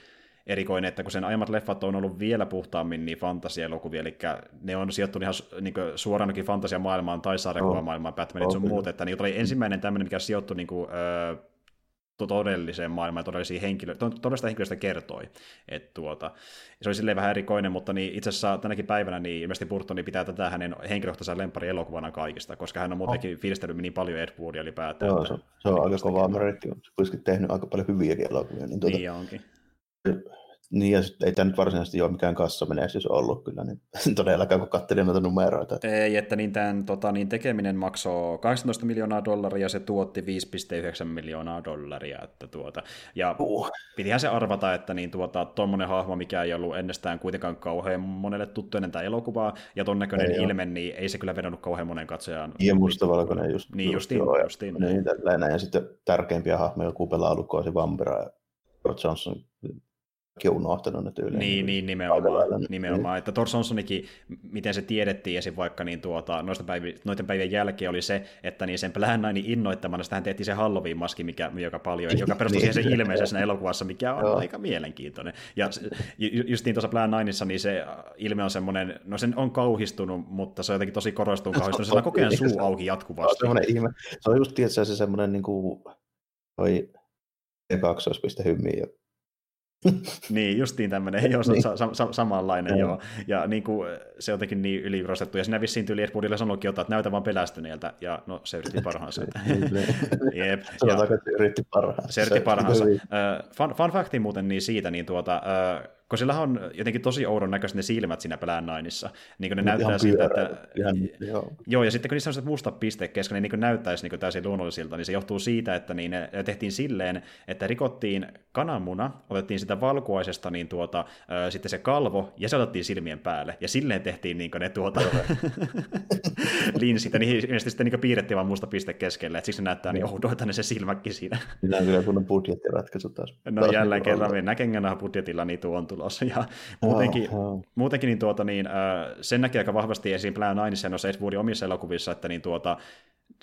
erikoinen, että kun sen aiemmat leffat on ollut vielä puhtaammin niin fantasiaelokuvia, eli ne on sijoittunut ihan niin suoraankin fantasiamaailmaan tai sarjakuvamaailmaan, Batmanit sun muut, että niitä oli ensimmäinen tämmöinen, mikä sijoittui niin kuin, äh, todelliseen maailmaan ja todellisiin henkilö, todellista henkilöistä kertoi. Et tuota, se oli silleen vähän erikoinen, mutta niin itse asiassa tänäkin päivänä niin ilmeisesti Burtoni pitää tätä hänen henkilökohtaisen lempari elokuvana kaikista, koska hän on muutenkin oh. fiilistellyt niin paljon Ed Woodia ylipäätään. Joo, se, se on aika kova meritti, se kuitenkin tehnyt aika paljon hyviäkin elokuvia. Niin, tuota, niin onkin. Niin, ja ei tämä nyt varsinaisesti ole mikään kassamenestys ollut kyllä, niin todellakaan kun katselin näitä numeroita. Ei, että niin tämän tota, niin tekeminen maksoi 18 miljoonaa dollaria, se tuotti 5,9 miljoonaa dollaria. Että tuota, ja uh. pitihän se arvata, että niin tuota, hahmo, mikä ei ollut ennestään kuitenkaan kauhean monelle tuttu ennen tämä elokuvaa, ja ton näköinen ei ilme, niin ei se kyllä vedonnut kauhean monen katsojaan. Ja mustavalkoinen just. Niin, justiin. Joo, justiin. Niin, tällainen. ja sitten tärkeimpiä hahmoja, kuten laulukko, se Vampira ja Johnson kaikki unohtanut ne tyyliin. Niin, niin nimenomaan. nimenomaan. Että Thor Sonsonikin, miten se tiedettiin esim. vaikka niin tuota, noista päivi, noiden päivien jälkeen oli se, että niin sen Plan 9 innoittamana sitä hän tehtiin se Halloween-maski, mikä joka paljon, joka perustui niin. siihen sen ilmeisessä elokuvassa, mikä on aika mielenkiintoinen. Ja just niin tuossa Plan 9 niin se ilme on semmoinen, no sen on kauhistunut, mutta se on jotenkin tosi korostunut kauhistunut, se on koko ajan suu auki jatkuvasti. Se on, ihme. se on just tietysti se semmoinen niin kuin, toi E2-hymmi, niin, justiin tämmöinen, joo, niin. sa- sa- samanlainen, joo. Ja niin kuin, se on jotenkin niin ylirostettu, ja siinä vissiin tyyli Edwardille sanoikin jotain, että näytä vaan pelästyneeltä, ja no se yritti parhaansa. Jep. Sanotaanko, että yritti parhaansa. Se yritti parhaansa. Uh, fun, fun facti muuten niin siitä, niin tuota, uh, kun sillä on jotenkin tosi oudon näköiset ne silmät siinä Plan Nineissa. Niin kuin ne näyttää ihan siltä, että... Ihan, joo. joo. ja sitten kun niissä on se musta piste kesken, niin, niin näyttäisi niin täysin luonnollisilta, niin se johtuu siitä, että niin ne tehtiin silleen, että rikottiin kananmuna, otettiin sitä valkuaisesta niin tuota, äh, sitten se kalvo, ja se otettiin silmien päälle, ja silleen tehtiin niin ne tuota linsit, ja niihin ilmeisesti sitten niin piirrettiin vaan musta piste keskelle, että siksi se näyttää niin oudoilta ne se silmäkin siinä. Minä on kyllä kunnon budjettiratkaisu taas. No taas jälleen kerran, näkengänä budjetilla niin tuo on tulossa. Ja muutenkin, oh, oh. muutenkin niin tuota, niin, sen näkee aika vahvasti esiin Plan 9 noissa Ed Woodin omissa elokuvissa, että niin tuota,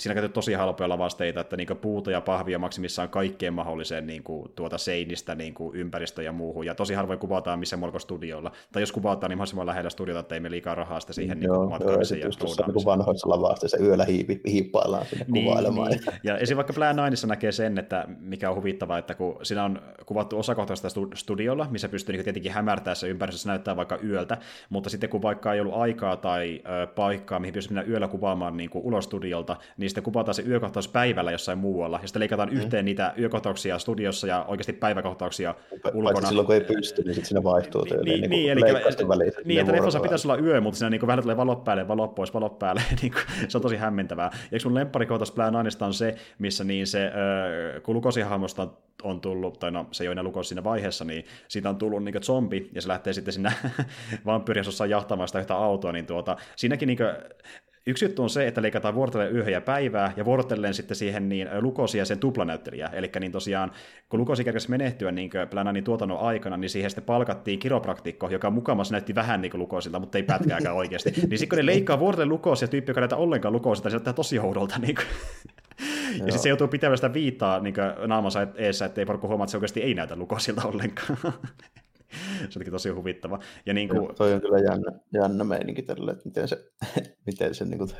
siinä käytetty tosi halpoja lavasteita, että niin puuta ja pahvia maksimissaan kaikkeen mahdolliseen niin kuin, tuota seinistä niin kuin ympäristö ja muuhun. Ja tosi harvoin kuvataan missä molko studiolla. Tai jos kuvataan, niin mahdollisimman lähellä studiota, että ei me liikaa rahaa sitä siihen niin matkaamiseen. Joo, ja niin vanhoissa lavasteissa yöllä hiipi, hiippaillaan sinne niin, kuvailemaan. Niin. Ja esim. vaikka Plan 9 näkee sen, että mikä on huvittavaa, että kun siinä on kuvattu osakohtaista studiolla, missä pystyy niin tietenkin hämärtää se ympäristö, se näyttää vaikka yöltä, mutta sitten kun vaikka ei ollut aikaa tai ö, paikkaa, mihin pystyy mennä yöllä kuvaamaan niin kuin ulos studiolta, niin sitten kuvataan se yökohtaus päivällä jossain muualla, ja sitten leikataan mm. yhteen niitä yökohtauksia studiossa ja oikeasti päiväkohtauksia ulkona. Paitsi silloin, kun ei pysty, niin sitten siinä vaihtuu. Niin, niin, niin, eli, niin että leffassa pitäisi olla yö, mutta siinä niin vähän tulee valot päälle, valot pois, valot päälle. niin kuin, se on tosi hämmentävää. Ja mun lempparikohtaus Plan on se, missä niin se, kun Lukosihahmosta on tullut, tai no se ei ole enää Lukos siinä vaiheessa, niin siitä on tullut niin zombi, ja se lähtee sitten sinne vampyyriasossaan jahtamaan sitä yhtä autoa, niin tuota, siinäkin niin kuin, Yksi juttu on se, että leikataan vuorotellen yöhön ja päivää, ja vuorotellen sitten siihen niin Lukosi ja sen tuplanäyttelijä. Eli niin tosiaan, kun Lukosi kerkesi menehtyä niin Plananin tuotannon aikana, niin siihen sitten palkattiin kiropraktikko, joka mukamassa näytti vähän niin kuin Lukosilta, mutta ei pätkääkään oikeasti. niin sitten kun ne leikkaa vuorotellen Lukosia, tyyppi, joka näyttää ollenkaan Lukosilta, niin se näyttää tosi oudolta. Niin kuin. ja sitten se joutuu pitämään sitä viittaa niin naamansa eessä, ettei porukka huomaa, että se oikeasti ei näytä Lukosilta ollenkaan se onkin tosi huvittava. Ja niin kuin... Toi on kyllä jännä, jännä meininki tälle, että miten se, miten se niin kuin,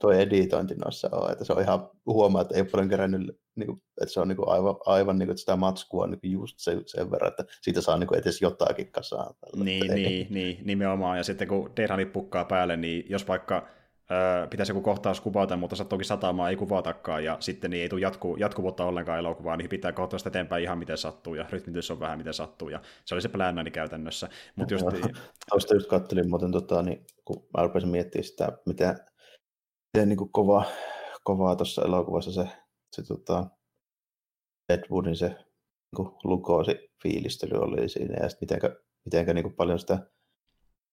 tuo editointi noissa on, että se on ihan huomaa, että ei ole paljon kerännyt, niin kuin, että se on niin kuin aivan, aivan niin kuin, että sitä matskua on niin kuin just sen, sen verran, että siitä saa niin kuin edes jotakin kasaan. Tällä, niin, niin, niin, nimenomaan, ja sitten kun Deadhunni pukkaa päälle, niin jos vaikka pitäisi joku kohtaus kuvata, mutta sattuukin sataamaan, ei kuvatakaan, ja sitten niin ei tule jatku, jatkuvuutta ollenkaan elokuvaa, niin pitää kohtausta eteenpäin ihan miten sattuu, ja rytmitys on vähän miten sattuu, ja se oli se plännäni käytännössä. Mutta just... Tuosta just kattelin muuten, tota, niin, kun mä rupesin miettimään sitä, miten, miten niin kuin kova, kovaa tuossa elokuvassa se, se tota, Deadwoodin se niin lukoosi fiilistely oli siinä, ja sitten mitenkä, mitenkä niin kuin paljon sitä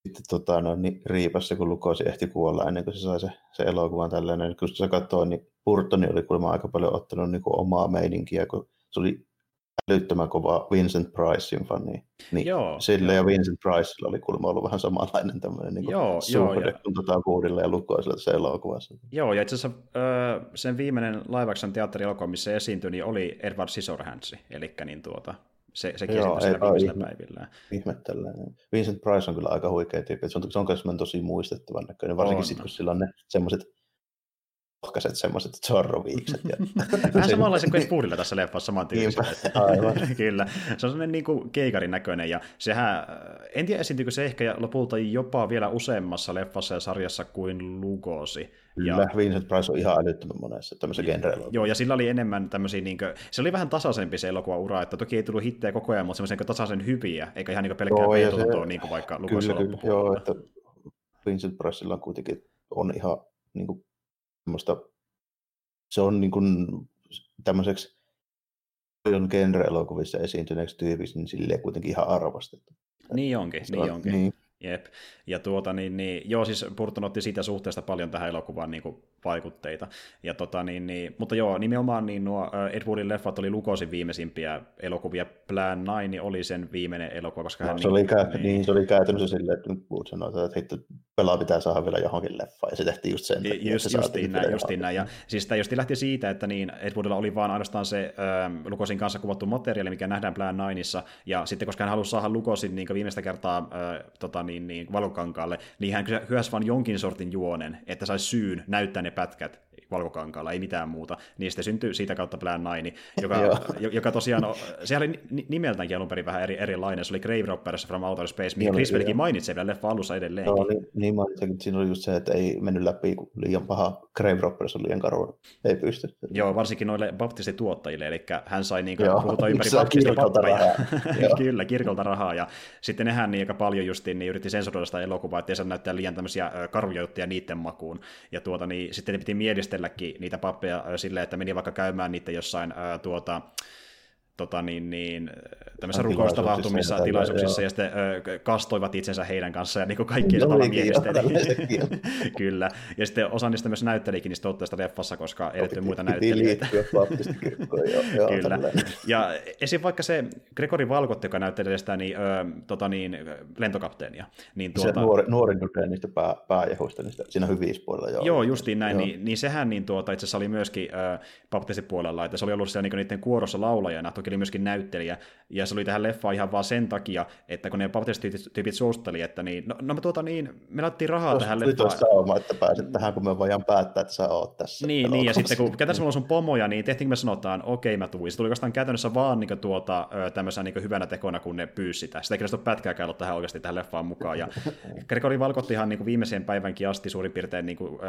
sitten tota, no, niin riipassa, kun Lukosi ehti kuolla ennen kuin se sai se, se elokuvan tällainen. Kun se katsoi, niin Burtoni oli kuulemma aika paljon ottanut niin kuin omaa meininkiä, kun se oli älyttömän kova Vincent Pricein fani. Niin joo, sille joo. ja Vincent Price oli kuulemma ollut vähän samanlainen tämmöinen niin joo, joo, ja... tota ja Lukoisille se elokuvassa. Joo, ja itse asiassa öö, sen viimeinen action teatterielokuva, missä esiintyi, niin oli Edward Scissorhands, eli niin tuota, se, se Joo, ei, viimeisillä ihme, päivillä. Ihmettelen. Vincent Price on kyllä aika huikea tyyppi. Se on, se on myös tosi muistettavan näköinen, varsinkin sitten kun sillä on ne semmoiset ohkaiset semmoiset zorroviikset. Ja... Vähän samanlaisen kuin Spoodilla tässä leffassa saman Aivan. Kyllä, se on sellainen niin kuin keikarin näköinen, ja sehän, en tiedä esiintyykö se ehkä lopulta jopa vielä useammassa leffassa ja sarjassa kuin Lugosi. Kyllä, ja, Vincent Price on ihan älyttömän monessa tämmöisessä genre Joo, ja sillä oli enemmän tämmöisiä, niin kuin, se oli vähän tasaisempi se elokuva-ura, että toki ei tullut hittejä koko ajan, mutta semmoisia tasaisen hyviä, eikä ihan niin pelkkää veitotuntoa, niin kuin vaikka Lugosi Kyllä, kyllä, joo, että Vincent Pricella on kuitenkin on ihan niin kuin, semmoista, se on niin kuin, tämmöiseksi paljon genre-elokuvissa esiintyneeksi tyypiksi, niin silleen kuitenkin ihan arvostettu. Niin onkin, se niin on, onkin. Niin. Jep. Ja tuota, niin, niin, joo, siis Burton otti siitä suhteesta paljon tähän elokuvaan niin kuin, vaikutteita. Ja tota, niin, niin, mutta joo, nimenomaan niin nuo Ed Woodin leffat oli Lukosin viimeisimpiä elokuvia. Plan 9 oli sen viimeinen elokuva, koska no, hän... Se, niin, oli, kä- niin, niin, se oli käytännössä silleen, että Wood sanoi, että hitto, pelaa pitää saada vielä johonkin leffaan, ja se tehtiin just sen takia, just, justiin näin, justiin näin. Ja siis sitä just lähti siitä, että niin Ed Woodilla oli vaan ainoastaan se äh, Lukosin kanssa kuvattu materiaali, mikä nähdään Plan 9 ja sitten koska hän halusi saada Lukosin niin viimeistä kertaa äh, tota, niin, niin, valokankaalle, niin hän hyösi vaan jonkin sortin juonen, että saisi syyn näyttää ne pätkät valkokankaalla, ei mitään muuta. Niin sitten syntyi siitä kautta Plan 9, joka, joka tosiaan, se oli nimeltäänkin alun perin vähän eri, erilainen. Se oli Grave Robbers from Outer Space, mikä Chris Pelkin mainitsee vielä leffa alussa edelleenkin. Joo, niin, niin mainitsin, että siinä oli just se, että ei mennyt läpi, kun liian paha Grave Robbers on liian karu, ei pysty. Joo, varsinkin noille baptistituottajille, eli hän sai niin kuin, puhutaan ympäri baptistipappeja. Kyllä, kirkolta rahaa, ja sitten nehän niin aika paljon justiin niin yritti sensuroida sitä elokuvaa, ettei saa näyttää liian tämmöisiä karuja juttuja niiden makuun. Ja tuota, niin, sitten ne piti mielistelläkin niitä pappeja silleen, että meni vaikka käymään niitä jossain ää, tuota, tota niin, niin, tämmöisissä rukoustapahtumissa, tilaisuuksissa, ja sitten ö, kastoivat itsensä heidän kanssaan, ja niin kuin kaikki no, miehisteli. Kyllä, ja sitten osa niistä myös näyttelikin niistä otteista leffassa, koska ei löytyy muita näyttelijöitä. Kyllä, ja esim. vaikka se Gregory Valkotti, joka näyttelee sitä niin, ö, tota niin, lentokapteenia. Niin tuota... Se nuori, nuori niistä pää, pääjehuista, niistä, siinä hyvissä puolella. Joo, joo justiin näin, joo. Niin, niin, sehän niin tuota, itse asiassa oli myöskin ö, baptistipuolella, että se oli ollut siellä niin niiden kuorossa laulajana, toki oli myöskin näyttelijä, ja se oli tähän leffaan ihan vaan sen takia, että kun ne baptistityypit suosteli, että niin, no, no me, tuota, niin, me laitettiin rahaa Tos, tähän leffaan. Nyt sauma, että pääset tähän, kun me voidaan päättää, että sä oot tässä. Niin, niin ja sitten kun käytännössä mulla on sun pomoja, niin tehtiinkö me sanotaan, okei okay, mä tuin. Se tuli oikeastaan käytännössä vaan niin tuota, tämmöisenä niin hyvänä tekona, kun ne pyysi sitä. Sitä ei pätkääkään ollut tähän oikeasti tähän leffaan mukaan. Ja Gregori Valkottihan niin viimeiseen päivänkin asti suurin piirtein niin kuin,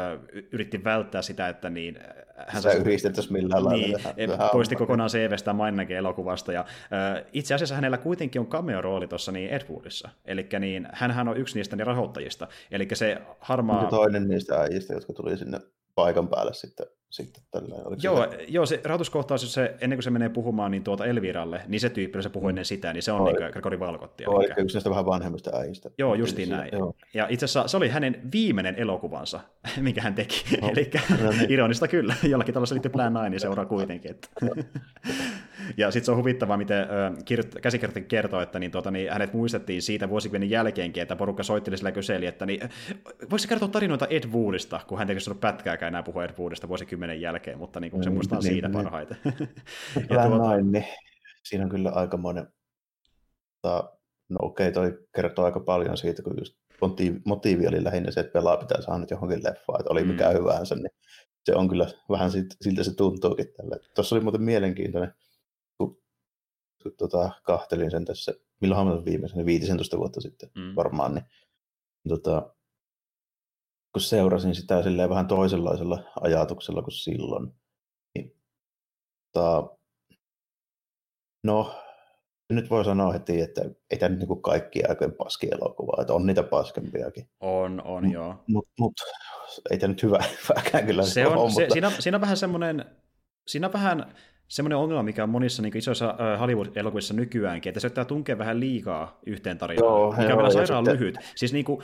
yritti välttää sitä, että niin, hän Sä yristettäisiin millään niin, lailla. poisti kokonaan CVstä mainnakin elokuvasta. Ja, äh, itse asiassa hänellä kuitenkin on cameo-rooli tuossa niin Ed Woodissa. Eli niin, hänhän on yksi niistä niin rahoittajista. Eli se harmaa... Ja toinen niistä äijistä, jotka tuli sinne paikan päälle sitten sitten tälleen. joo, se... joo, se rahoituskohtaus, se, ennen kuin se menee puhumaan niin tuota Elviralle, niin se tyyppi, se puhuu ennen sitä, niin se on niin Gregori Valkotti. Joo, eli yksi näistä vähän vanhemmista äijistä. Joo, justiin näin. Joo. Ja itse asiassa se oli hänen viimeinen elokuvansa, minkä hän teki. No, eli no, niin. ironista kyllä, jollakin tällaisella liittyy Plan 9, niin seuraa kuitenkin. Että. ja sitten se on huvittavaa, miten kirjoit- käsikirjoittaja kertoo, että niin, tuota, niin hänet muistettiin siitä vuosikymmenen jälkeenkin, että porukka soitteli sillä kyseli, että niin, voiko se kertoa tarinoita Ed Woodista, kun hän ei ollut pätkääkään enää puhua Ed Woodista vuosikymmenen jälkeen, mutta niin kuin se mm, muistaa niin, siitä niin, parhaiten. ja tuota... noin, niin siinä on kyllä aikamoinen, tota, no okei, okay, toi kertoo aika paljon siitä, kun just motiivi, motiivi oli lähinnä se, että pelaa pitää saada nyt johonkin leffaan, että oli mm. mikä hyvänsä, niin se on kyllä vähän siltä, siltä se tuntuukin tällä. Tuossa oli muuten mielenkiintoinen, kun tota, kahtelin sen tässä, milloin mä viimeisen, 15 vuotta sitten mm. varmaan, niin tota, kun seurasin sitä silleen vähän toisenlaisella ajatuksella kuin silloin, niin tota, no, nyt voi sanoa heti, että ei tämä nyt niin kaikki aikojen paski elokuva, että on niitä paskempiakin. On, on M- joo. Mutta mut, ei tämä nyt hyvä, hyväkään kyllä se on, ole, se, mutta... siinä, siinä on vähän semmoinen, siinä on vähän semmoinen ongelma, mikä on monissa niin isoissa äh, Hollywood-elokuvissa nykyäänkin, että se yrittää tunkea vähän liikaa yhteen tarinaan, joo, mikä on vielä sairaan sitten... lyhyt. Siis niin kuin,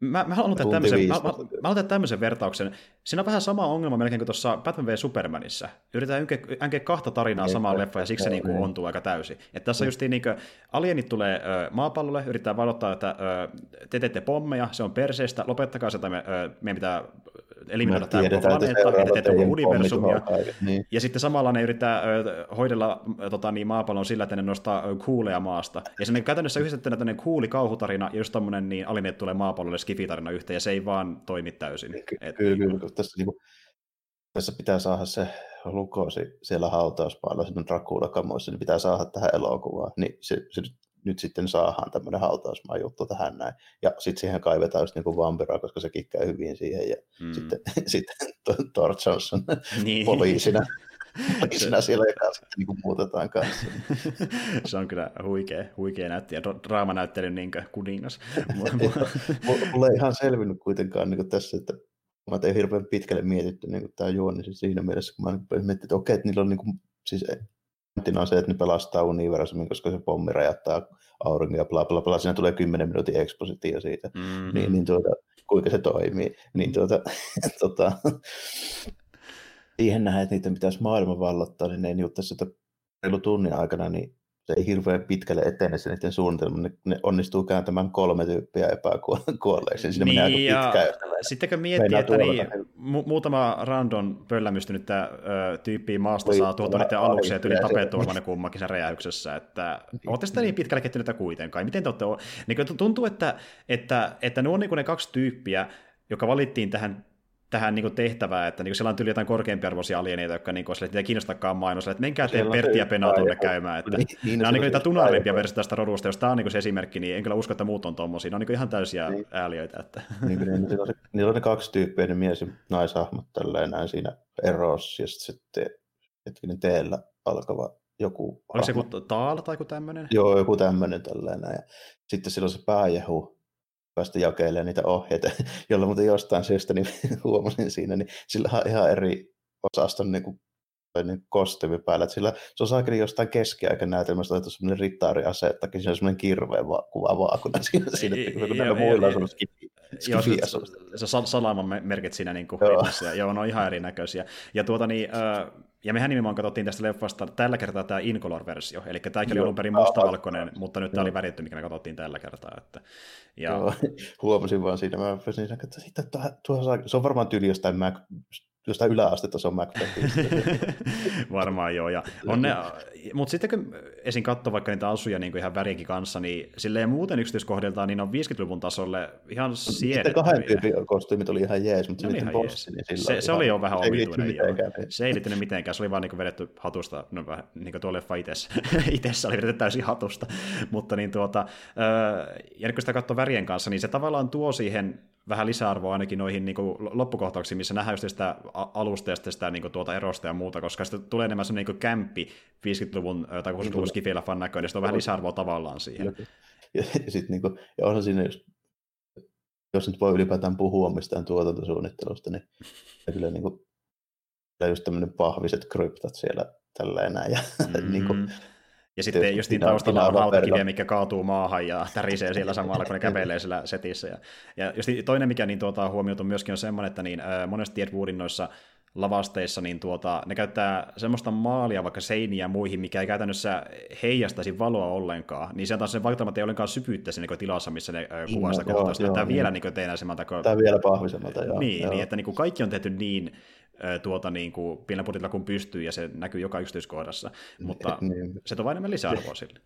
mä, mä haluan ottaa tämmöisen, mä, mä, mä tämmöisen vertauksen. Siinä on vähän sama ongelma melkein kuin tuossa Batman v Supermanissa. Yritetään ynkeä kahta tarinaa samaan leffaan ja siksi se niin kuin ontuu aika täysin. Että tässä just niin kuin, alienit tulee ö, maapallolle, yrittää valottaa, että ö, te teette pommeja, se on perseestä, lopettakaa se, tai me, ö, meidän pitää eliminoida tämä koko planeetta, ja te teette universumia. Niin. Ja sitten samalla ne yrittää hoidella tota, niin, maapallon sillä, että ne nostaa kuuleja maasta. Ja se käytännössä yhdistettynä tämmöinen kuuli kauhutarina, ja just tommonen niin alienit tulee maapallolle skifitarina yhteen, ja se ei vaan toimi täysin. Ky- että, kyllä, kyllä, tässä niinku, tässä pitää saada se lukosi siellä hautausmaalla, sinne Dracula-kamoissa, niin pitää saada tähän elokuvaan. Niin se, se nyt sitten saadaan tämmöinen hautausmaa juttu tähän näin. Ja sitten siihen kaivetaan just niin vampiraa, koska se käy hyvin siihen. Ja mm. sitten, sitten Thor Johnson niin. poliisina. poliisina siellä ja sitten niin muutetaan kanssa. se on kyllä huikea, huikea näyttelijä, draamanäyttelijän niin kuningas. Mulla ei ihan selvinnyt kuitenkaan niin tässä, että mä tein hirveän pitkälle mietitty niin tämä juoni siis siinä mielessä, kun mä mietin, että okei, että niillä on niin kuin, siis pointtina on se, että ne pelastaa universumin, koska se pommi räjättää auringon ja bla bla bla. Siinä tulee 10 minuutin ekspositio siitä, mm-hmm. niin, niin tuota, kuinka se toimii. Niin tuota, tuota, siihen nähdään, että niitä pitäisi maailman vallottaa, niin ne ei tässä reilu tunnin aikana, niin se ei hirveän pitkälle etene se niiden suunnitelma. Ne, ne onnistuu kääntämään kolme tyyppiä epäkuolleeksi. Siinä niin, menee aika pitkään. Sittenkö miettii, että niin, mu- muutama random pöllämystynyt ö, tyyppi maasta Oi, saa tuota niiden aluksia ja tyyli tapettua ne kummakin sen räjäyksessä. Että olette sitä niin pitkälle kettyneitä kuitenkaan. Miten te olette, niin tuntuu, että, että, että ne on niin ne kaksi tyyppiä, joka valittiin tähän tähän niin tehtävään, että niin siellä on tyyli jotain korkeampiarvoisia alieneita, jotka niin kuin, sille, ei kiinnostakaan mainos, että menkää te Pertti ja Pena tuonne käymään. Että, niin, niin, nämä on niin niitä tunarimpia versioita tästä rodusta, jos tämä on niin se esimerkki, niin en kyllä usko, että muut on tuommoisia. Ne on niin ihan täysiä niin. ääliöitä. Että. Niin, niin, niillä, on, niillä on ne kaksi tyyppiä, ne mies- ja naishahmot tälleen näin siinä erossa, ja sitten hetkinen teellä alkava joku... Oliko se joku taal tai joku tämmöinen? Joo, joku tämmöinen tällainen. Ja sitten silloin se pääjehu, päästä jakeilemaan niitä ohjeita, jolla muuten jostain syystä niin huomasin siinä, niin sillä on ihan eri osaston niin kuin, niin kostyymi päällä. Että sillä, se on saakeli jostain keskiaikan näytelmästä otettu semmoinen rittaariase, että siinä on semmoinen kirveen va- kuva vaakuna siinä, siinä kun näillä muilla on semmoista Joo, se, se, se salaman merkit siinä niin kuin joo. ja joo, ne on ihan erinäköisiä. Ja, tuota, niin, äh, ja mehän nimenomaan katsottiin tästä leffasta tällä kertaa tämä Incolor-versio, eli tämäkin oli alun perin mustavalkoinen, mutta nyt tämä oli väritty, mikä me katsottiin tällä kertaa. Että, ja... Joo, huomasin vaan siinä, mä pysin, että sitä, tuo, se on varmaan tyyli jostain Mac, jostain yläastetta se on Macbethistä. Varmaan joo. Ja on ne, mutta sitten kun esim. katsoo vaikka niitä asuja niin kuin ihan värinkin kanssa, niin silleen muuten yksityiskohdiltaan niin on 50-luvun tasolle ihan siedettäviä. Sitten kahden kostyymit oli ihan jees, mutta se, ihan jees. Niin se, se oli jo vähän omituinen. Se ei liittynyt mitenkään, se oli vaan niin vedetty hatusta, no vähän niin kuin tuo leffa itessä oli vedetty täysin hatusta. mutta niin tuota, ja nyt kun sitä katsoo värien kanssa, niin se tavallaan tuo siihen vähän lisäarvoa ainakin noihin niin kuin loppukohtauksiin, missä nähdään just sitä alusta ja sitä niin kuin tuota erosta ja muuta, koska sitten tulee enemmän semmoinen niin kämppi 50-luvun tai 60-luvun skifileffan näköinen, ja sitten on vähän lisäarvoa tavallaan siihen. Ja, ja, ja, sit, niin kuin, ja onhan siinä just, jos nyt voi ylipäätään puhua mistään tuotantosuunnittelusta, niin kyllä niin kuin, just tämmöinen pahviset kryptat siellä tällä enää. Ja, mm-hmm. niin kuin, ja sitten Tietysti justiin taustalla on hautakiviä, mikä kaatuu maahan ja tärisee siellä samalla, kun ne kävelee siellä setissä. Ja, ja just toinen, mikä niin tuota, huomioitu myöskin on semmoinen, että niin, äh, monesti Ed Woodin noissa lavasteissa, niin tuota, ne käyttää semmoista maalia, vaikka seiniä ja muihin, mikä ei käytännössä heijastaisi valoa ollenkaan, niin se antaa sen vaikutelma, että ei ollenkaan syvyyttä siinä niin tilassa, missä ne kuvaa sitä kohtausta. Tämä niin. vielä niin tehdään semmoista. Tämä vielä pahvisemmalta, joo. Niin, joo. niin että niin kuin kaikki on tehty niin tuota, niin kuin, pienellä budjetilla kun pystyy, ja se näkyy joka yksityiskohdassa, mutta niin. se tuo vain enemmän lisäarvoa sille.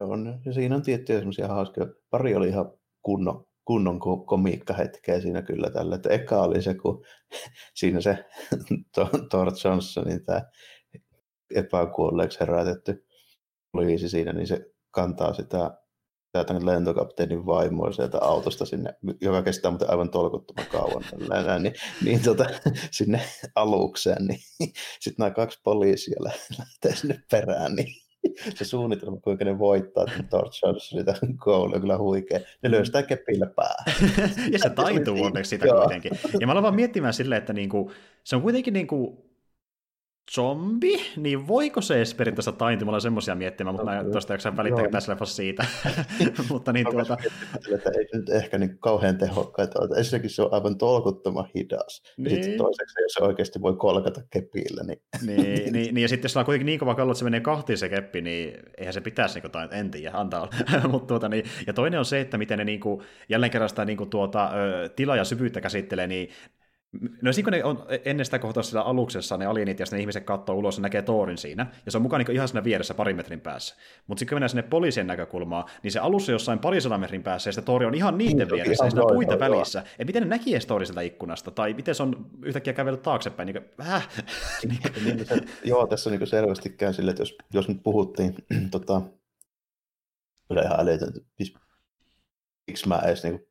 On, ja siinä on tiettyjä semmoisia hauskoja. Pari oli ihan kunnon, kunnon komiikkahetkeä siinä kyllä tällä. Että eka oli se, kun siinä se Thor Johnsonin tämä epäkuolleeksi herätetty poliisi siinä, niin se kantaa sitä tänne lentokapteenin vaimoa sieltä autosta sinne, joka kestää muuten aivan tolkuttoman kauan, tällainen, niin, niin tota, sinne alukseen, niin sitten nämä kaksi poliisia lähtee sinne perään, niin se suunnitelma, kuinka ne voittaa Torch sitä koulua, on kyllä huikea. Ne lyö sitä kepillä päähän. ja se taituu onneksi sitä kuitenkin. Ja mä aloin vaan miettimään silleen, että niinku, se on kuitenkin niinku zombi, niin voiko se edes periaatteessa tainti? Mulla on semmoisia miettimään, mutta mä en tuosta jaksa välittää tässä leffassa siitä. mutta niin tuota... Että ei nyt ehkä niin kauhean tehokkaita ole. Ensinnäkin se on aivan tolkuttoman hidas. Niin. Ja sitten toiseksi, jos se oikeasti voi kolkata kepillä. Niin... niin, niin, niin, ja sitten jos on kuitenkin niin kova kallo, että se menee kahtiin se keppi, niin eihän se pitäisi, niin kuin, en tiedä, antaa olla. Mut, tuota, niin, ja toinen on se, että miten ne niin kuin, jälleen kerran sitä niin kuin, tuota, tila ja syvyyttä käsittelee, niin No siinä kun ne on ennen sitä kohtaa siellä aluksessa, ne alienit ja ne ihmiset katsoo ulos ja näkee Thorin siinä, ja se on mukaan niin ihan siinä vieressä parin metrin päässä. Mutta sitten kun mennään sinne poliisien näkökulmaan, niin se alussa jossain parisadan metrin päässä, ja se Thori on ihan niiden niin, vieressä, ja siinä on puita joo, välissä. Et miten ne näki edes Thorin sieltä ikkunasta, tai miten se on yhtäkkiä kävellyt taaksepäin, niin kuin, äh. niin, niin se, joo, tässä on niin selvästikään sille, että jos, jos nyt puhuttiin, tota, kyllä ihan älytöntä, siis miksi mä edes niin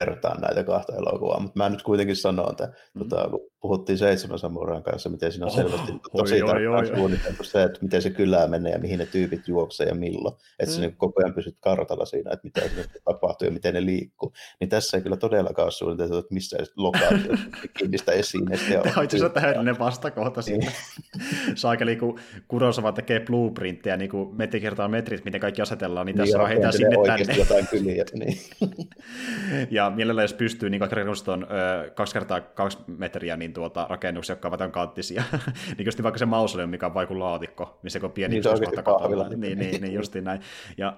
vertaan näitä kahta elokuvaa, mutta mä nyt kuitenkin sanon, että mm. tota, kun puhuttiin Seitsemän samuraan kanssa, miten siinä on oh, selvästi tosi tarkkaan suunniteltu se, että miten se kylää menee ja mihin ne tyypit juoksee ja milloin. Että mm. se niin koko ajan pysyt kartalla siinä, että mitä siinä tapahtuu ja miten ne liikkuu. Niin tässä ei kyllä todellakaan ole suunniteltu, että missä lokaatio kiinni sitä esineestä. Tämä on itse asiassa täydellinen vastakohta niin. Saakeli, kun Kurosava tekee blueprinttiä, niin kuin metri kertaa metrit, miten kaikki asetellaan, niin, niin tässä vaan heitää sinne tänne. jotain kyliä, niin. ja mielellä jos pystyy, niin kaikki on kaksi kertaa kaksi metriä, niin tuota, rakennuksia, jotka ovat kanttisia. niin just vaikka se mausoleum, mikä on vaikka laatikko, missä on pieni niin, se on niin, niin, niin, justiin näin. Ja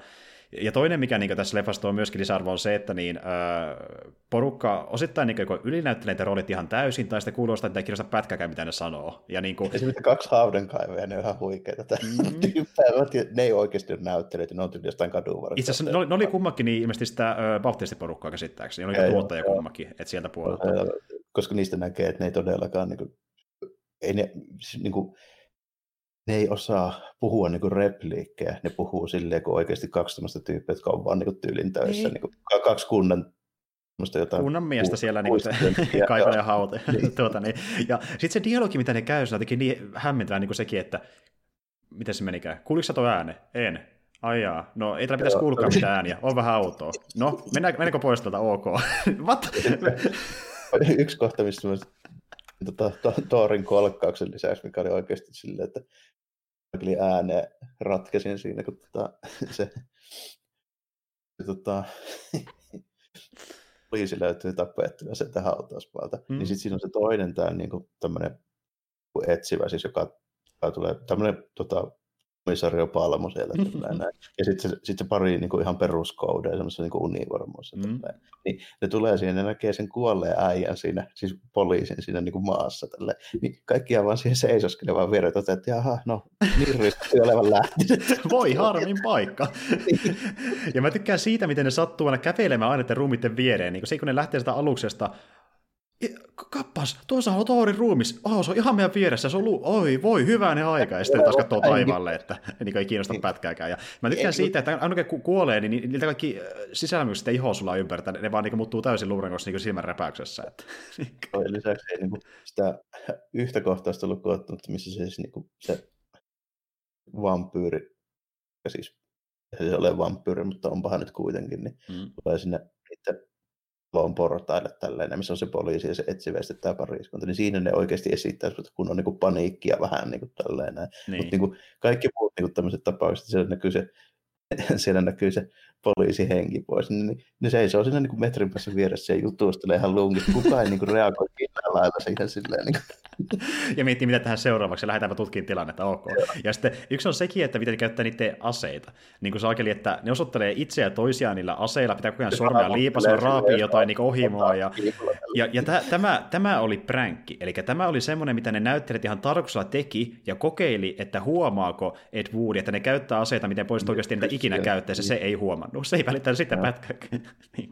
ja toinen, mikä niin tässä leffassa on myöskin lisäarvo, on se, että niin, äh, porukka osittain niin ylinäyttelee niitä roolit ihan täysin, tai sitten kuulostaa, että ei kirjoista pätkäkään, mitä ne sanoo. Ja niin kuin... Esimerkiksi kaksi haudenkaivoja, ne on ihan huikeita. Mm. ne ei oikeasti ole näyttelijät, ne on tyyli jostain kadun Itse asiassa ne oli, ne oli kummakin niin ilmeisesti sitä äh, baptistiporukkaa käsittääkseni, ne oli tuottaja kummakin, että sieltä puolelta. Koska niistä näkee, että ne ei todellakaan niin kuin, ei ne, niin kuin, ne ei osaa puhua niin repliikkejä, ne puhuu silleen, kun oikeasti kaksi tämmöistä tyyppiä, jotka on vaan niin tyylin töissä, niin. Kuin, kaksi kunnan jotain kunnan miestä siellä niin se kaivelee haute. Niin. tuota, niin. Ja sitten se dialogi, mitä ne käy, se on jotenkin niin hämmentävää niin kuin sekin, että miten se menikään? Kuuliko tuo ääne? En. Ai jaa. No ei täällä pitäisi kuulua mitään ääniä. On vähän autoa. No, mennäänkö, mennäänkö pois tuolta? Ok. What? Yksi kohta, missä tota, Thorin kolkkauksen lisäksi, mikä oli oikeasti silleen, että eli ääneen ratkesin siinä, kun tota, se, se tota, poliisi löytyy tapettuna sieltä hautauspaalta. Mm. Niin sitten siinä on se toinen tämä niin tämmöinen etsivä, siis joka, joka tulee tämmöinen tota, komisario Palmo siellä. Mm-hmm. Ja sitten se, sit se pari niin kuin ihan peruskoudeja semmoisessa niin univormuissa. Mm. Niin ne tulee siihen ja näkee sen kuolleen äijän siinä, siis poliisin siinä niin kuin maassa. Tälle. Niin kaikki vaan siihen seisoskelemaan viereen, että jaha, no niin riski olevan lähtenyt. Voi harmin paikka. Niin. ja mä tykkään siitä, miten ne sattuu aina kävelemään aina ruumitten viereen. Niin kun se, kun ne lähtee sitä aluksesta, kappas, tuossa on Thorin ruumis, oh, se on ihan meidän vieressä, se on lu- oi voi, ne aika, ja sitten taas katsoo taivaalle, että niin ei kiinnosta niin. pätkääkään. Ja mä tykkään siitä, että aina kun kuolee, niin niiltä kaikki sisäilmykset ei iho sulla ympäri, ne vaan niin muuttuu täysin luurengossa niin silmän räpäyksessä. Että. lisäksi ei niin kuin, sitä yhtä kohtausta ollut koottunut, missä se, siis, niin kuin, se vampyyri, ja siis se ei ole vampyyri, mutta onpahan nyt kuitenkin, niin mm. tulee sinne niiden talon portaille tälleen, missä on se poliisi ja se etsivä tämä pariskunta, niin siinä ne oikeasti esittää, kun on niin kuin paniikkia vähän niin kuin tälleen näin. Niin. Mutta niin kuin kaikki muut niin kuin tämmöiset tapaukset, siellä näkyy se, siellä näkyy se poliisi henki pois, niin, niin ne seisoo siinä niin kuin metrin päässä vieressä ja jutustelee ihan lungit. Kukaan ei niin kuin reagoi millään lailla siihen silleen. Niin kuin. Ja miettii, mitä tähän seuraavaksi, ja lähdetäänpä tutkimaan tilannetta, ok. Joo. Ja sitten yksi on sekin, että miten käyttää niiden aseita. Niin kuin saakeli, että ne osoittelee itseä toisiaan niillä aseilla, pitää koko ajan sormea liipasua, raapii jotain niin ohimoa. Ja, ja, ja tä, tämä, tämä oli pränkki, eli tämä oli semmoinen, mitä ne näyttelijät ihan tarkoituksella teki, ja kokeili, että huomaako Ed Wood, että ne käyttää aseita, miten pois oikeasti niitä ikinä käyttäisi, se ei huomannut. Se ei välittänyt sitä pätkääkään. niin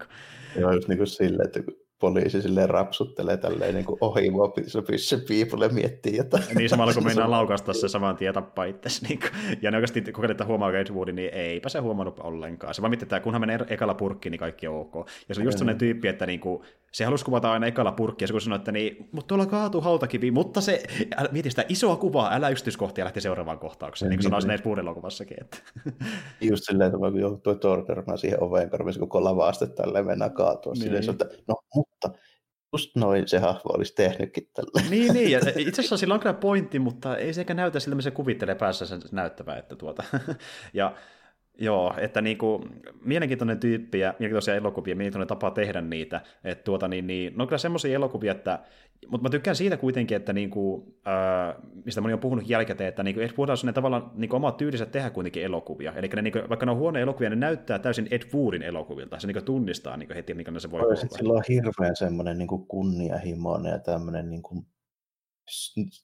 Joo, just niin kuin silleen, että poliisi silleen rapsuttelee tälleen niin kuin ohi mua pyssy piipulle miettii jotain. Niin samalla kun meinaa laukasta se saman tien tappaa itsesi. Niin kuin, ja ne oikeasti kun että huomaa Edgewoodin, niin eipä se huomannut ollenkaan. Se vaan miettii, että kunhan menee ekalla purkkiin, niin kaikki on ok. Ja se on just sellainen tyyppi, että niin kuin, se halusi kuvata aina ekalla purkki, ja se kun sanoi, että niin, mutta tuolla kaatuu hautakivi, mutta se, älä, mieti sitä isoa kuvaa, älä yksityiskohtia lähti seuraavaan kohtaukseen, niin kuin sanoisin näissä puudelokuvassakin. Että. Just silleen, että kun joutui Thor törmää siihen oveen karvissa, kun lavaaste tälleen mennään kaatua. Niin. Silleen, että no, mutta just noin se hahmo olisi tehnytkin tällä. Niin, niin, ja itse asiassa sillä on kyllä pointti, mutta ei se eikä näytä siltä, se kuvittelee päässä sen näyttävää, että tuota. ja Joo, että niinku, mielenkiintoinen tyyppi ja mielenkiintoisia elokuvia, mielenkiintoinen tapa tehdä niitä. Että tuota, niin, niin, no kyllä semmoisia elokuvia, että mutta mä tykkään siitä kuitenkin, että niinku, äh, mistä moni on puhunut jälkikäteen, että niinku Ed Wood on tavallaan niinku oma tyyliset tehdä kuitenkin elokuvia. Eli ne, niinku, vaikka ne on huonoja elokuvia, ne näyttää täysin Ed Woodin elokuvilta. Se niinku tunnistaa niinku heti, mikä se voi olla. Sillä on hirveän semmoinen niinku kunnianhimoinen ja tämmöinen niinku